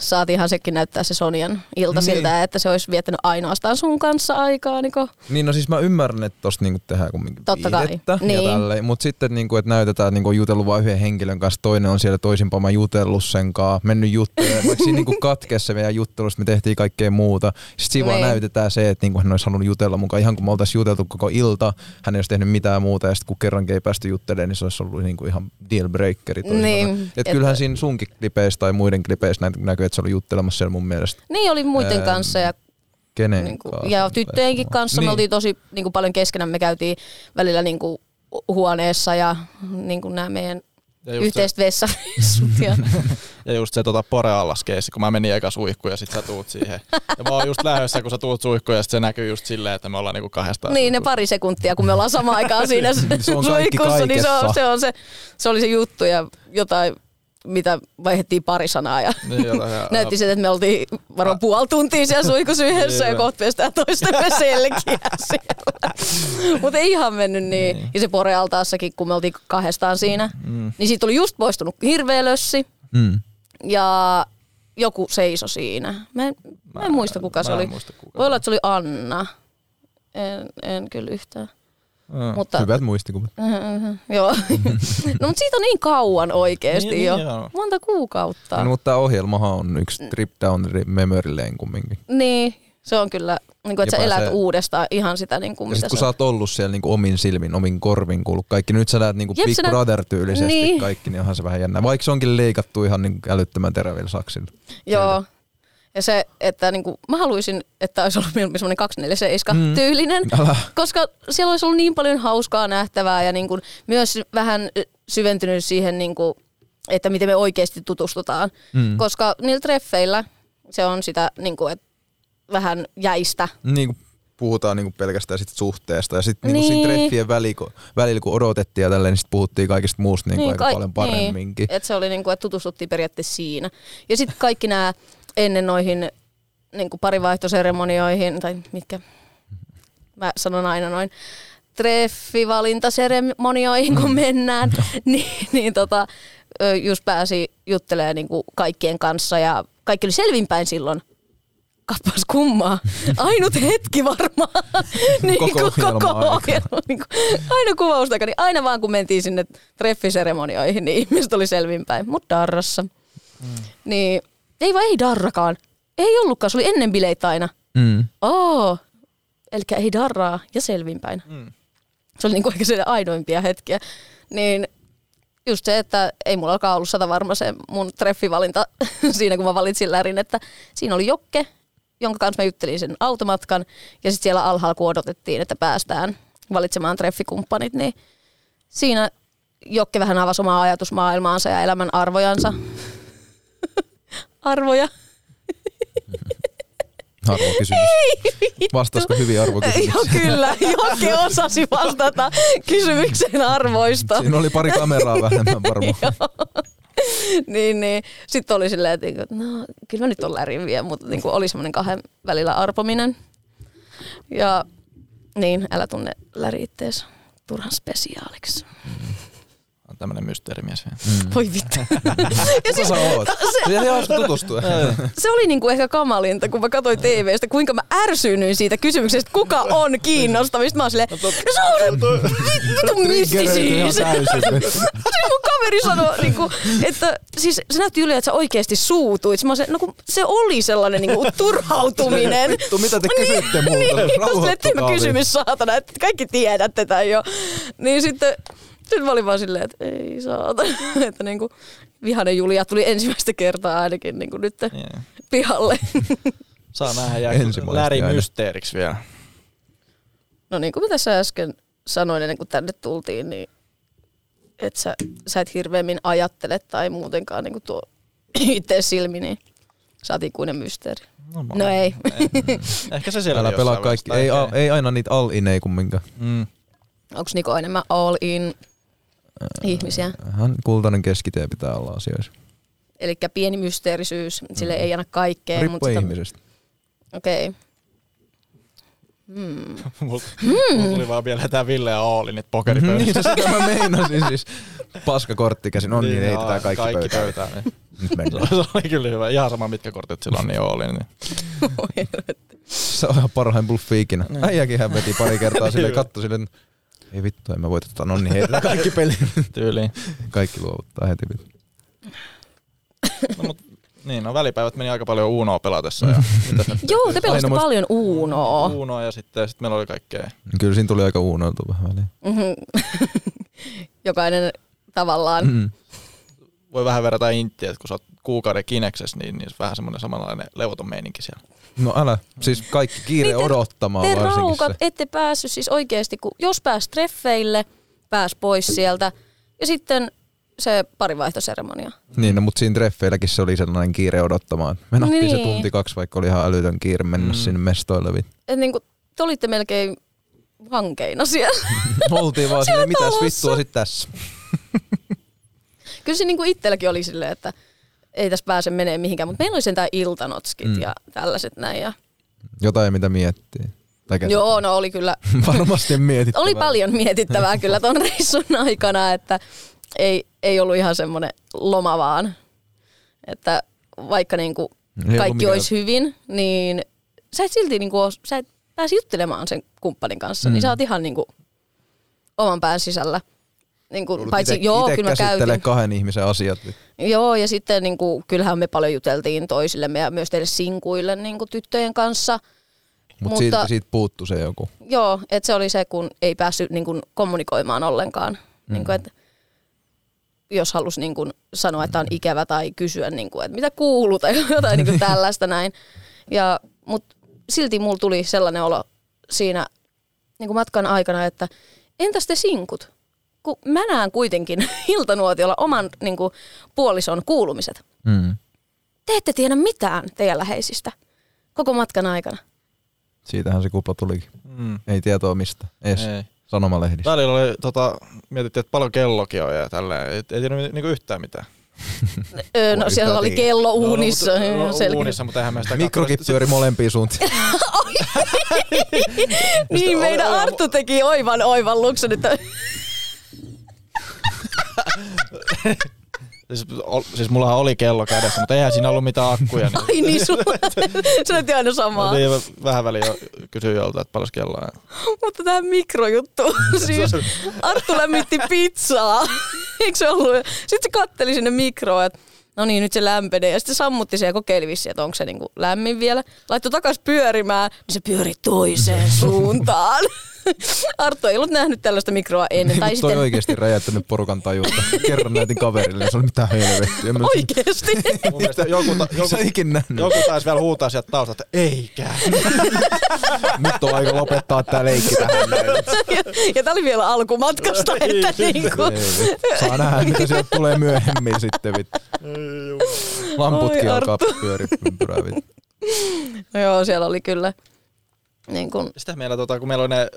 saatiinhan sekin näyttää se Sonian ilta Niin. siltä, että se olisi viettänyt ainoastaan sun kanssa aikaa. Niin Niin no siis mä ymmärrän, että tosta niinku tehdään kumminkin Totta kai. Niin. tälleen, mutta sitten niinku, että näytetään, että niinku on jutellut vain yhden henkilön kanssa, toinen on siellä toisinpäin, mä jutellut sen kanssa, mennyt juttelemaan, vaikka siinä niinku katkesi se meidän juttelusta, me tehtiin kaikkea muuta. Sitten siinä vaan Niin. näytetään se, että niinku hän olisi halunnut jutella mukaan, ihan kun me oltaisiin juteltu koko ilta, hän ei olisi tehnyt mitään muuta ja sitten kun kerrankin ei päästy juttelemaan, niin se olisi ollut niinku ihan deal breakeri. Niin. Et Et- kyllähän siinä sunkin klipeissä tai muiden klipeissä nä- näkyy, että se oli juttelemassa siellä mun mielestä. niin oli muiden Ää, kanssa ja, Kenen niin kuin, kanssa? ja tyttöjenkin kanssa Niin. me oltiin tosi niin kuin paljon keskenään. Me käytiin välillä niin kuin, huoneessa ja niin kuin nämä meidän Ja yhteiset vessareissut. Ja, ja just se tota poreallaskeissi, kun mä menin eka suihkuun ja sit sä tuut siihen. Ja mä oon just lähdössä, kun sä tuut suihkuun ja sit se näkyy just silleen, että me ollaan niinku kahdestaan. niin ne pari sekuntia, kun me ollaan samaan aikaan siinä Se on kaikki suihkussa, niin se, on, kaikessa. se, on se, se oli se juttu ja jotain, mitä vaihdettiin pari sanaa ja Niin, näytti sen, että me oltiin varmaan puoli tuntia siellä suihkussa yhdessä ja Niin. kohta pestään toistemme selkiä siellä. Mutta ei ihan mennyt niin. Niin. Ja se porealtaassakin, kun me oltiin kahdestaan siinä, Mm. niin siitä oli just poistunut hirveä lössi Mm. ja joku seiso siinä. Mä en, mä en muista kuka se oli. Muista, kuka Voi olla, että se oli Anna. En, en kyllä yhtään. Mm. Mutta, Hyvät muistikuvat. Mm-hmm, joo. no mutta siitä on niin kauan oikeesti Niin, jo. niin, joo. Monta kuukautta. No, mutta tämä ohjelmahan on yksi trip down memory lane kumminkin. Niin, se on kyllä, niin kuin, että Ja sä elät pääsee- uudestaan ihan sitä, niin kuin, Ja mitä sit kun se sä oot ollut siellä niinku omin silmin, omin korvin kuullut kaikki, nyt sä näet niinku Jep, Big sä näet- Brother tyylisesti Niin. kaikki, niin onhan se vähän jännä. Vaikka se onkin leikattu ihan niinku älyttömän terävillä saksilla. Joo. Ja se, että niin kuin, mä haluaisin, että olisi ollut mieluummin semmoinen 247 Mm. tyylinen, Älä. koska siellä olisi ollut niin paljon hauskaa nähtävää ja niin kuin, myös vähän syventynyt siihen, niin kuin, että miten me oikeasti tutustutaan. Mm. Koska niillä treffeillä se on sitä niin kuin, että vähän jäistä. Niin kuin puhutaan niinku pelkästään sit suhteesta ja sitten niinku Niin. siinä treffien väli, kun, välillä kun odotettiin ja tälleen, niin sit puhuttiin kaikista muusta niinku aika kai- paljon paremminkin. Niin, että se oli niin kuin, että tutustuttiin periaatteessa siinä. Ja sitten kaikki nämä ennen noihin niin kuin parivaihtoseremonioihin, tai mitkä, mä sanon aina noin, treffivalintaseremonioihin, kun mennään, niin, niin tota, just pääsi juttelemaan niin kuin kaikkien kanssa ja kaikki oli selvinpäin silloin. Kappas kummaa. Ainut hetki varmaan. niin Koko ohjelman aikana. ohjelma, niin kuin, aina kuvausta, niin aina vaan kun mentiin sinne treffiseremonioihin, niin ihmiset oli selvinpäin. Mut darrassa. Mm. Niin, ei vaan ei darrakaan. Ei ollutkaan, se oli ennen bileitä aina. Mm. Oo, eli ei darraa ja selvinpäin. Mm. Se oli niinku ehkä se ainoimpia hetkiä. Niin just se, että ei mulla alkaa ollut sata varma se mun treffivalinta siinä, kun mä valitsin lärin, että siinä oli Jokke, jonka kanssa mä juttelin sen automatkan, ja sitten siellä alhaalla, kun odotettiin, että päästään valitsemaan treffikumppanit, niin siinä Jokke vähän avasi omaa ajatusmaailmaansa ja elämän arvojansa. Arvoja. Arvokysymys. Vastaisiko hyvin arvokysymys? Joo, kyllä. Jokke osasi vastata kysymykseen arvoista. Siinä oli pari kameraa vähemmän varmaan. niin, niin. Sitten oli silleen, että niinku, no kyllä mä nyt on lärin vielä, mutta niin oli semmoinen kahden välillä arpominen. Ja niin, älä tunne läri ittees turhan spesiaaliksi. On tämmönen mysteerimies. Mm. Voi vittu. ja siis, Sä oot. Se oli hauska tutustua. se oli niinku ehkä kamalinta, kun mä katsoin TVstä, kuinka mä ärsyynnyin siitä kysymyksestä, kuka on kiinnostavista. Mä oon silleen, no se on vittu Triggeröity ihan mystisyys. Se mun kaveri sanoi, niinku, että siis se näytti yli, että sä oikeasti suutuit. Mä se, no kun se oli sellainen niinku, turhautuminen. Vittu, mitä te kysytte multa? niin, vielä. kysymys saatana, että kaikki tiedätte tämän jo. Niin sitten, sitten mä olin vaan silleen, että ei saatana. että niinku, vihainen Julia tuli ensimmäistä kertaa ainakin niinku nyt Yeah. pihalle. Saa nähdä jää läri mysteeriksi vielä. No niin kuin mä tässä äsken sanoin ennen kuin tänne tultiin, niin että sä, sä et hirveämmin ajattele tai muutenkaan niin kuin tuo itse silmi, niin sä oot ikuinen mysteeri. No, No ei. Ehkä se siellä Älä pelaa kaikki. Ei, ei aina niitä all-in ei kumminkaan. Mm. Onko Niko enemmän all in ihmisiä? Vähän kultainen keskitie pitää olla asioissa. Eli pieni mysteerisyys, sille ei anna kaikkea. Riippuu mutta ihmisestä. Okei. Okay. Hmm. Mulla mulla tuli vaan vielä tää Ville ja Ooli nyt pokeripöydässä. niin, sitä mä meinasin siis. Paskakortti käsin. On niin, jaa, heitetään kaikki, kaikki pöytään. pöytään. niin. Nyt Se mennään. se oli kyllä hyvä. Ihan sama mitkä kortit silloin niin oli. Niin. Se on ihan parhain bluffi ikinä. Niin. Äijäkin hän veti pari kertaa silleen, Hyvä. katto silleen, ei vittu, en mä voiteta. No niin, heitetään kaikki peli. Tyyliin. Kaikki luovuttaa heti. vittu. No, mut, niin, no välipäivät meni aika paljon Unoa pelatessa. Ja Joo, te pelasitte Ainoa- paljon Unoa. Unoa ja sitten sit meillä oli kaikkea. Kyllä siinä tuli aika uunoiltu vähän väliin. Mhm. Jokainen tavallaan. Mm. Voi vähän verrata inttiä, että kun sä oot kuukauden kineksessä, niin, niin se vähän semmoinen samanlainen levoton meininki siellä. No älä, siis kaikki kiire Niin te- odottamaan Te varsinkin raukat se. ette päässyt siis oikeasti, kun jos pääs treffeille, pääs pois sieltä. Ja sitten se parivaihtoseremonia. Niin, no, mutta siinä treffeilläkin se oli sellainen kiire odottamaan. Me nattiin se Niin. tunti kaksi, vaikka oli ihan älytön kiire mennä Mm. sinne mestoille. Et niinku, te olitte melkein vankeina siellä. Oltiin vaan silleen, mitäs vittua sit tässä. Kyllä se niinku itselläkin oli silleen, että ei tässä pääse menee mihinkään, mutta meillä oli sentään iltanotskit Mm. ja tällaiset näin. Ja... Jotain mitä miettii. Ketä- Joo, no oli kyllä, Varmasti mietittävää. oli paljon mietittävää kyllä ton reissun aikana, että ei, ei ollut ihan semmoinen loma vaan. Että vaikka niinku kaikki olisi hyvin, niin sä et silti niinku, sä et pääsi juttelemaan sen kumppanin kanssa, Mm. mm. niin sä oot ihan niinku oman pään sisällä. Niinku, Joudut paitsi, ite- joo, ite kyllä mä käytin. kahden ihmisen asiat. Joo, ja sitten niin kuin, kyllähän me paljon juteltiin toisillemme ja myös teille sinkuille niin kuin, tyttöjen kanssa. Mut Mutta- siitä, siitä puuttu se joku. Joo, että se oli se, kun ei päässyt niin kuin, kommunikoimaan ollenkaan. Mm. Niin kuin, että jos halusi niin kuin, sanoa, että on ikävä tai kysyä, niin kuin, että mitä kuuluu tai jotain niin kuin tällaista näin. Ja, Mutta silti mulla tuli sellainen olo siinä niin kuin matkan aikana, että entäs te sinkut? Kun mä näen kuitenkin iltanuotiolla oman niin kuin, puolison kuulumiset. Mm. Te ette tiedä mitään teidän läheisistä koko matkan aikana. Siitähän se kupla tulikin. Mm. Ei tietoa mistä. Ees Ei. sanomalehdissä. Välillä oli, tota, mietittiin, että paljon kellokin on ja tälleen. Ei, ei tiedä niinku yhtään mitään. Öö, no Voi siellä yhtään oli kello uunissa. No, no, No, no, uunissa, mutta eihän me sitä Mikrokin katsoa. pyöri molempiin suuntiin. niin, meidän Arttu teki oivan oivalluksen, että Siis, ol, siis mullahan oli kello kädessä, mutta eihän siinä ollut mitään akkuja. Niin, ai niin sulla, se näytti aina samaa. Niin, vähän väliin jo kysyin jolta, että paljon kelloa. on. Mutta tämä mikrojuttu, siis Arttu lämmitti pizzaa, eikö se ollut? Sitten se katteli sinne mikroon, että no niin, nyt se lämpenee. Ja sitten se sammutti sen ja kokeili vissiin, että onko se niinku lämmin vielä. Laittoi takas pyörimään, niin se pyöri toiseen suuntaan. Arttu ei ollut nähnyt tällaista mikroa ennen. Tai Niin, toi sitten oikeesti räjäyttänyt porukan tajuutta. Kerran näytin kaverille, niin se oli mitään helvettiä. Mä oikeasti. Mielestä joku, ta, joku, Sä ikin nähnyt. joku taisi vielä huutaa sieltä taustalta, että eikä. Nyt on aika lopettaa tää leikki tähän. ja, ja tämä oli vielä alkumatkasta, että niinku, Ei, vittu. Saa nähdä, mitä sieltä tulee myöhemmin sitten. Vittu. Lamputkin Oi, alkaa pyöriä ympyrää. No joo, siellä oli kyllä niin kuin, Sitä meillä, tota, kun meillä oli ne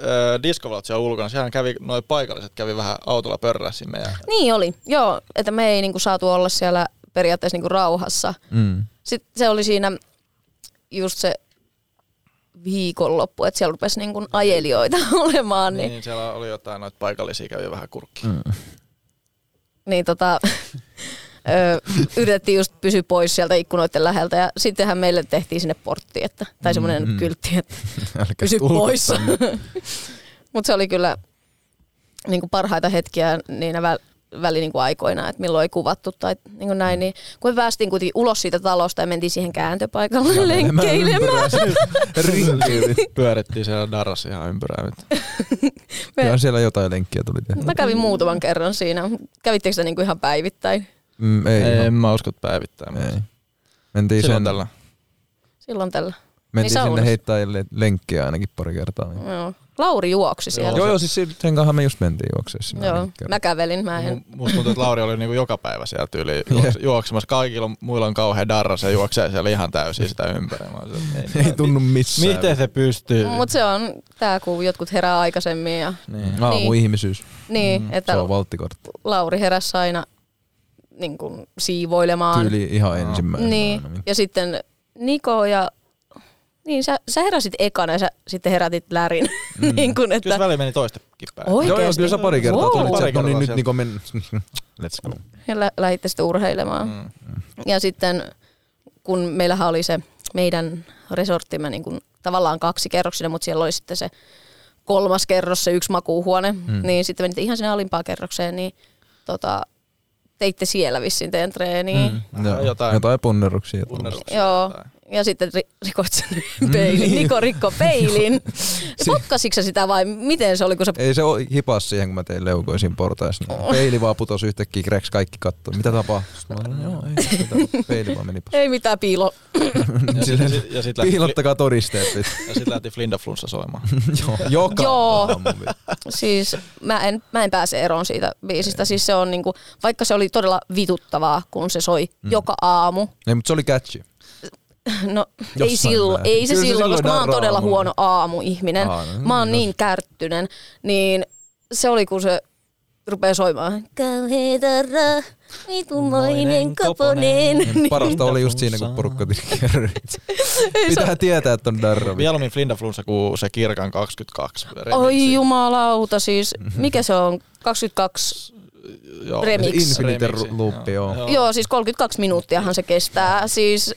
diskovalot siellä ulkona, sehän kävi, noin paikalliset kävi vähän autolla pörräsimme. Ja, Niin oli, joo, että me ei niinku saatu olla siellä periaatteessa niinku rauhassa. Mm. Sitten se oli siinä just se viikonloppu, että siellä rupesi niinku ajelijoita olemaan, niin, niin. niin, niin siellä oli jotain noita paikallisia kävi vähän kurkki. Mm. niin tota, ö, yritettiin just pysyä pois sieltä ikkunoiden läheltä ja sittenhän meille tehtiin sinne portti, että, tai semmoinen Mm. kyltti, että pysy pois. Mutta se oli kyllä niin kuin parhaita hetkiä niinä väl, väli niin kuin aikoina, että milloin ei kuvattu tai niin kuin näin. Niin, kun päästiin kuitenkin ulos siitä talosta ja mentiin siihen kääntöpaikalle lenkkeilemään. Rinkiin. Pyörittiin siellä darras ihan ympyrää. Me- Ja siellä jotain lenkkiä tuli tehty. Mä kävin muutaman kerran siinä. Kävittekö sitä niin kuin ihan päivittäin? Mm, ei, Ei, en ei, mä usko, että päivittää. ei. Mentiin, Silloin sen, tällä. Silloin tällä. mentiin sinne saunassa. heittää lenkkiä ainakin pari kertaa. Niin. Joo. Lauri juoksi siellä. Joo, joo, siis sen kanssa me just mentiin juokseen sinne. Joo. Mä kävelin, mä en. Mu- Musta tuntuu, että Lauri oli niinku joka päivä siellä tyyli juoks- juoksemassa. Kaikilla on- muilla on kauhean darras ja juoksee siellä ihan täysin sitä ympäri. Mä se, että Ei tunnu missään. Miten se pystyy? Mutta se on tää, kun jotkut herää aikaisemmin. Ja, Niin. Aamuihmisyys. niin, Mm, että Se on valttikortti. Lauri heräsi aina niin kuin siivoilemaan. Tyyli ihan Aa. ensimmäisenä. Niin, aina. ja sitten Niko ja... Niin, sä, sä heräsit ekana ja sä sitten herätit Lärin. Mm. niin kuin, Kyllä että, se väli meni toista päin. Oi. Joo, joo, kyllä sä pari kertaa Wow. tulit Pari sieltä, no niin kertaa nyt Niko men... Let's go. Ja lä- lähditte sitten urheilemaan. Mm. Ja sitten kun meillähän oli se meidän resorttimme niin kuin tavallaan kaksi kerroksinen, mutta siellä oli sitten se kolmas kerros, se yksi makuuhuone, mm. niin sitten menitte ihan sinne alimpaan kerrokseen, niin tota, teitte siellä vissiin teidän treeniä. Mm. Joo, Jotain. jotain, punnerruksia. Punneruksia Joo, jotain. Ja sitten ri- rikot sen peilin. Niko rikko peilin. Potkasitko sä sitä vai miten se oli, kun se... Ei se hipas siihen, kun mä tein leukoisin portaissa. Niin peili vaan putosi yhtäkkiä, Greks kaikki kattoi. Mitä tapahtui? Sitten joo, ei mitään. Peili vaan meni Ei mitään piilo. Ja sit- ja sit lähti, Piilottakaa todisteet. ja sit lähti Flindaflunssa soimaan. Joo, joka Joo. aamu. Siis mä en, mä en pääse eroon siitä biisistä. Siis se on niinku, vaikka se oli todella vituttavaa, kun se soi mm. joka aamu. Ei, mutta se oli catchy. No ei, Jossain silloin, määrin. ei se Kyllä se silloin, koska mä oon todella aamulla. huono aamuihminen. Aa, no, Mä oon no. niin kärttynen. Niin se oli, kun se rupeaa soimaan. Kauheeta ra, vitumainen koponen. Niin, Parasta oli just siinä, kun porukka. Pitää tietää, että on darra. Mieluummin Flindaflunssa kuin se Kirkan 22 remixi. Oi jumalauta, siis mikä se on? 22 Joo. remix. Infinite Remixi, loopi, joo. joo. Joo, siis 32 minuuttiahan se kestää. Siis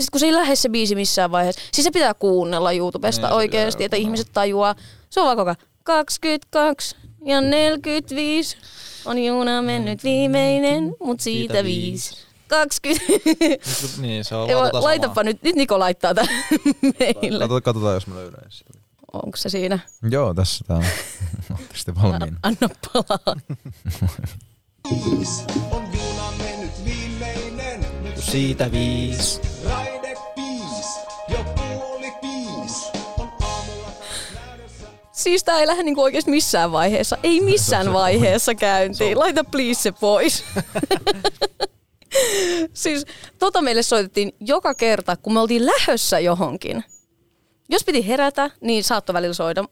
sit kun se ei lähde se biisi missään vaiheessa. Siis se pitää kuunnella YouTubesta Niin, oikeasti, että ihmiset tajuaa. Se on vaan koko ajan, 22 ja 45 on juna mennyt viimeinen, mut siitä Siitä viisi. 20. Niin, se on Laitapa samaa. nyt, nyt Niko laittaa tämän meille. Katsotaan, katsotaan, jos mä löydän sitä. Onko se siinä? Joo, tässä tää on. Ootte sitten valmiina. Anna palaa. Siitä viis, jo puoli viis. On aamulla Siis tää ei lähde niinku oikeesti missään vaiheessa. Ei missään vaiheessa käyntiin. Laita please se pois. siis tota meille soitettiin joka kerta, kun me oltiin lähössä johonkin. Jos piti herätä, niin saattoi välillä soida.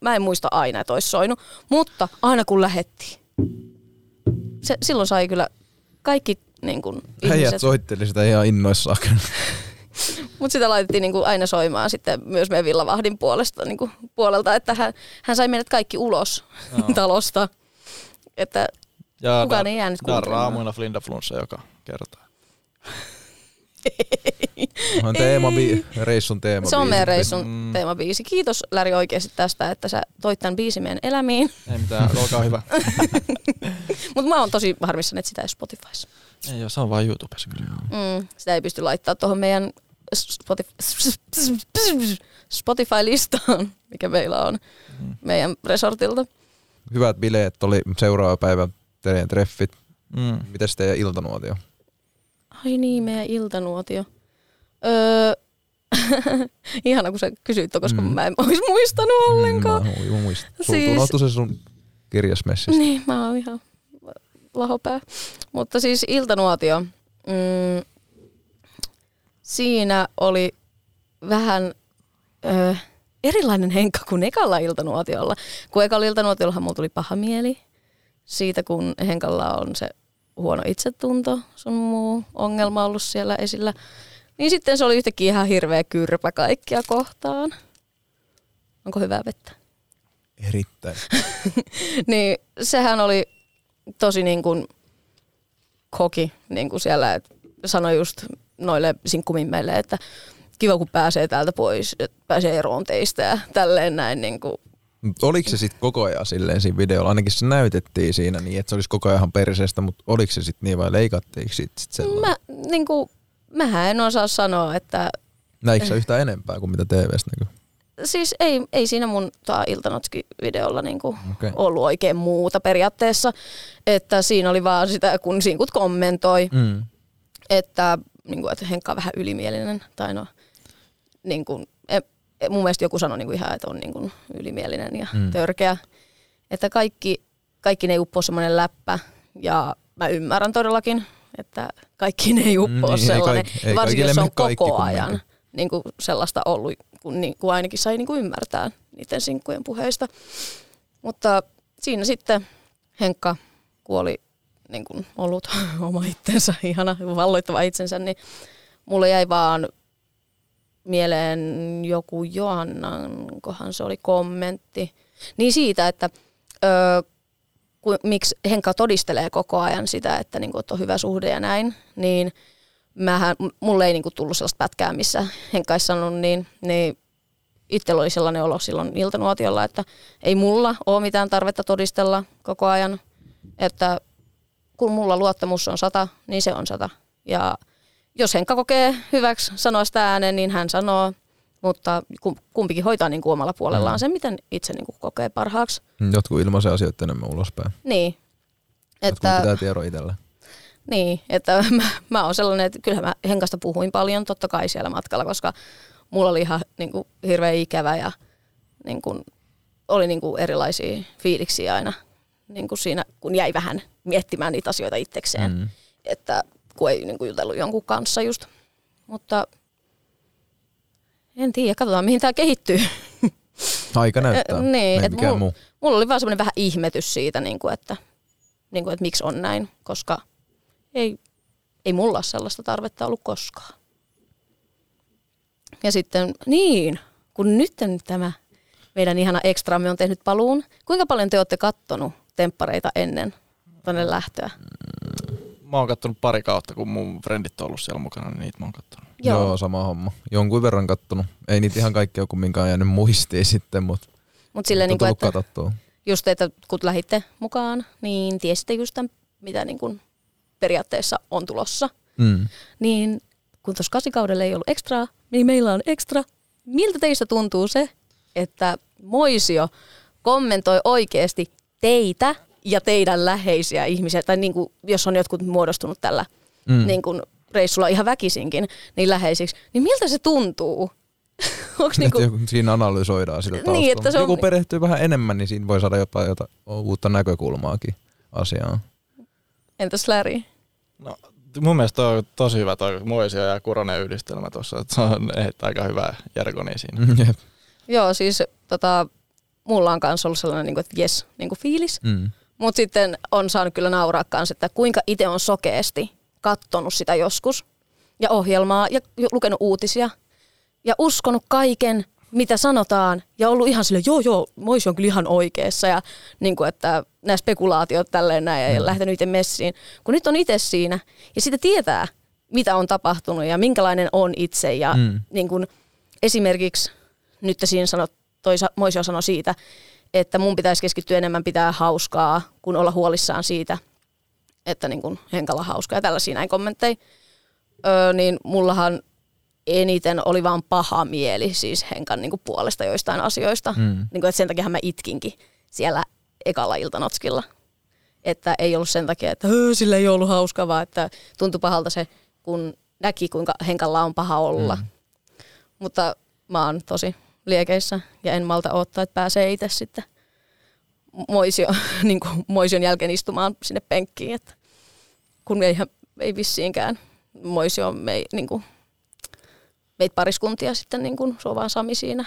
Mä en muista aina, että olisi soinut. Mutta aina kun lähettiin. Se, silloin sai kyllä kaikki niin kun, Äijät ihmiset. soitteli sitä ihan innoissaan. Mutta sitä laitettiin niinku aina soimaan sitten myös meidän villavahdin puolesta, niinku puolelta, että hän, hän sai meidät kaikki ulos talosta. Että Ja Kukaan dar- ei jäänyt kuuntelemaan. aamuina Flindaflunssa joka kerta. On teema, reissun teema. se on meidän reissun Mm. teemabiisi. Kiitos Läri oikeasti tästä, että sä toit tämän biisin meidän elämiin. Ei mitään, olkaa hyvä. Mutta mä oon tosi harmissani, että sitä ei Spotifys. Ei ole, se on vaan YouTubessa kyllä. Mm, sitä ei pysty laittaa tuohon meidän Spotify, Spotify-listaan, mikä meillä on meidän resortilta. Hyvät bileet oli seuraava päivä teidän treffit. Mm. Mites teidän iltanuotio? Ai niin, meidän iltanuotio. Öö, ihana, kun sä kysyit ton, koska Mm. mä en olisi muistanut ollenkaan. Mm, mä, muistan. Siis- se sun kirjasmessistä. Niin, mä oon ihan lahopää. Mutta siis iltanuotio. Mm, siinä oli vähän ö, erilainen henkka kuin ekalla iltanuotiolla. Kun ekalla iltanuotiollahan mulla tuli paha mieli siitä, kun Henkalla on se huono itsetunto, sun muu ongelma ollut siellä esillä. Niin sitten se oli yhtäkkiä ihan hirveä kyrpä kaikkia kohtaan. Onko hyvää vettä? Erittäin. niin sehän oli tosi niin kuin koki niin kuin siellä, että sanoi just noille sinkkumimmeille, että kiva kun pääsee täältä pois, että pääsee eroon teistä ja tälleen näin niin kuin Oliko se sitten koko ajan silleen siinä videolla? Ainakin se näytettiin siinä niin, että se olisi koko ajan perseestä, mutta oliko se sitten niin vai leikattiinko siitä sit sellainen? Mä... Niin kuin, mähän en osaa sanoa, että Näikö sä yhtään enempää kuin mitä TVstä näkyy? siis ei, ei siinä mun tää Iltanotski-videolla niinku Okei. ollut oikein muuta periaatteessa. Että siinä oli vaan sitä, kun sinkut kommentoi, Mm. että, niin kuin, että Henkka on vähän ylimielinen. Tai no, niin kuin, e, e, mun mielestä joku sanoi niin kuin ihan, että on niin kuin ylimielinen ja Mm. mm. törkeä. Että kaikki, kaikki ne ei uppoa semmoinen läppä. Ja mä ymmärrän todellakin, että kaikki ne ei uppoa Mm, mm, niin, ei sellainen. kaikki- ei varsinkin jos on koko ajan kumminkin. niin kuin sellaista ollut, kun, niin, ainakin sai niin kuin ymmärtää niiden sinkkujen puheista. Mutta siinä sitten Henkka kuoli niin kuin ollut oma itsensä, ihana, valloittava itsensä, niin mulle jäi vaan mieleen joku Johannan, kohan se oli kommentti. Niin siitä, että öö, ku, miksi Henkka todistelee koko ajan sitä, että, niin kuin, että on hyvä suhde ja näin, niin mähän, mulle ei niin kuin, tullut sellaista pätkää, missä Henkka olisi sanonut, niin, niin itsellä oli sellainen olo silloin iltanuotiolla, että ei mulla ole mitään tarvetta todistella koko ajan, että kun mulla luottamus on sata, niin se on sata. Ja jos Henkka kokee hyväksi sanoa sitä ääneen, niin hän sanoo, mutta kum- kumpikin hoitaa niin kuin omalla puolellaan sen, miten itse niin kuin kokee parhaaksi. Jotkut ilmaisee asioita enemmän ulospäin. Niin. Jotkut Että, pitää tiedon itsellä. niin, että mä, mä oon sellainen, että kyllähän mä Henkasta puhuin paljon totta kai siellä matkalla, koska mulla oli ihan niin kuin, hirveän ikävä ja niin kuin, oli niin kuin, erilaisia fiiliksiä aina niin kuin siinä, kun jäi vähän miettimään niitä asioita itsekseen. Mm. Että kun ei niin kuin, jutellut jonkun kanssa just. Mutta en tiedä, katsotaan mihin tämä kehittyy. Aika näyttää. Niin, et mikään mul- muu. Mulla oli vaan semmoinen vähän ihmetys siitä, niin kuin, että, niin kuin, että miksi on näin, koska ei, ei mulla ole sellaista tarvetta ollut koskaan. Ja sitten, niin, kun nyt tämä meidän ihana ekstraamme on tehnyt paluun, kuinka paljon te olette kattonut temppareita ennen tuonne lähtöä? Mä oon kattonut pari kautta, kun mun frendit on ollut siellä mukana, niin niitä mä oon kattonut. Joo. Joo, sama homma. Jonkun verran kattonut. Ei niitä ihan kaikki ole kumminkaan jäänyt muistiin sitten, mutta Mutta silleen, niin kuin, että katsottua. just, että kun lähditte mukaan, niin tiesitte just tämän, mitä niin kuin periaatteessa on tulossa. Mm. niin kun tuossa kasikaudella ei ollut ekstraa, niin meillä on ekstra. Miltä teistä tuntuu se, että Moisio kommentoi oikeasti teitä ja teidän läheisiä ihmisiä, tai niin kuin, jos on jotkut muodostunut tällä mm. niin kuin reissulla ihan väkisinkin, niin läheisiksi, niin miltä se tuntuu? Onko Niin niin kuin, siinä analysoidaan sitä taustaa. Niin, että se on- Joku perehtyy vähän enemmän, niin siinä voi saada jopa jotain uutta näkökulmaakin asiaan. entäs Läri? No, mun mielestä toi on tosi hyvä toi Moisio ja Kuronen yhdistelmä tuossa. että Se on että aika hyvä jargoni siinä. Mm, Jep. Joo, siis tota, mulla on kanssa ollut sellainen niin kuin, että jes, niin kuin fiilis. Mm. Mutta sitten on saanut kyllä nauraa kanssa, että kuinka itse on sokeasti kattonut sitä joskus ja ohjelmaa ja lukenut uutisia ja uskonut kaiken, mitä sanotaan ja ollut ihan sille joo joo, Moisi on kyllä ihan oikeassa ja niin kuin, että nämä spekulaatiot tälleen näin ja lähtenyt itse messiin. Kun nyt on itse siinä ja sitä tietää, mitä on tapahtunut ja minkälainen on itse ja Mm. niin kuin, esimerkiksi nyt siinä sanot, toi Sa- Moisio sanoi siitä, että mun pitäisi keskittyä enemmän pitää hauskaa, kun olla huolissaan siitä, että niin kuin Henkalla on hauskaa ja tällaisia näin kommentteja. Öö, niin mullahan eniten oli vaan paha mieli siis Henkan niin kuin puolesta joistain asioista. Mm. Niin kuin, että sen takia mä itkinkin siellä ekalla iltanotskilla. Että ei ollut sen takia, että "Öö, sillä ei ollut hauskaa, vaan että tuntui pahalta se, kun näki, kuinka Henkalla on paha olla. Mm. Mutta mä oon tosi liekeissä ja en malta odottaa, että pääsee itse sitten moisio, niin kuin moision jälkeen istumaan sinne penkkiin. Että kun eihän, ei vissiinkään moisio me, niin kuin, meitä pariskuntia sitten, niin kuin, se on vaan Sami siinä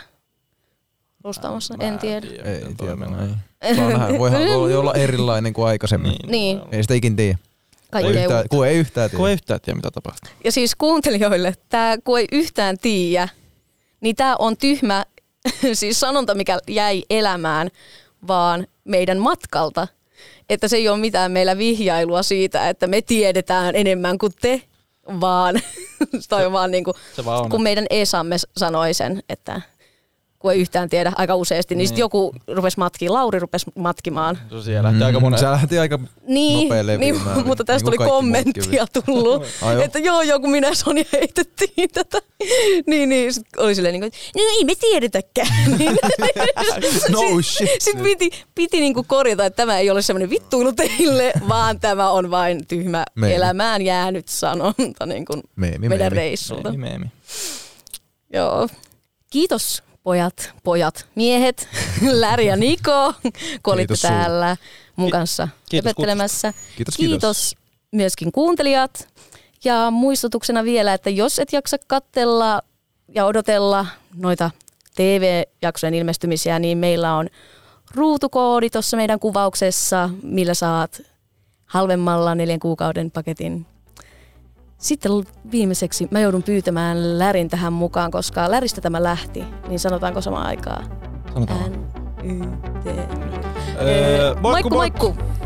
rustaamassa, en tiedä. Ei toi tiedä. Ei. Saa nähdä. Voihan voi olla erilainen kuin aikaisemmin. Niin. Niin, Ei sitä ikin tiedä. Kaikkea yhtään, kun ei yhtään tiedä. Kun ei yhtään tiedä, mitä tapahtuu. Ja siis kuuntelijoille, tämä kun ei yhtään tiedä, niin tämä on tyhmä siis sanonta, mikä jäi elämään, vaan meidän matkalta. Että se ei ole mitään meillä vihjailua siitä, että me tiedetään enemmän kuin te, vaan toi on vaan niin kuin, Se vaan on. kun meidän Esamme sanoi sen, että kun ei yhtään tiedä aika useasti, niin, niin. Joku rupesi matkimaan, Lauri rupesi matkimaan. Se siellä lähti aika monen... Se lähti aika Niin, nopea niin mutta tästä Niin tuli muutkin kommenttia tullut, että joo, joo, kun minä ja Sonja heitettiin tätä. niin, niin, sit oli silleen niin kuin, että no ei me tiedetäkään. Niin. No shit. Sitten piti, piti niin kuin korjata, että tämä ei ole semmoinen vittuilu teille, vaan tämä on vain tyhmä Meemi. elämään jäänyt sanonta niin kuin Meemi, meidän meemi. reissulta. Meemi, meemi. Joo. Kiitos pojat, pojat, miehet, Läri ja Niko, kun olitte Kiitos täällä mun kanssa kiitos höpöttelemässä. Kiitos, kiitos myöskin kuuntelijat. Ja muistutuksena vielä, että jos et jaksa katsella ja odotella noita TV-jaksojen ilmestymisiä, niin meillä on ruutukoodi tuossa meidän kuvauksessa, millä saat halvemmalla neljän kuukauden paketin. Sitten viimeiseksi mä joudun pyytämään Lärin tähän mukaan, koska Läristä tämä lähti, niin sanotaanko samaan aikaan? Sanotaan. N- y- t- öö, öö, moikku, moikku! moikku.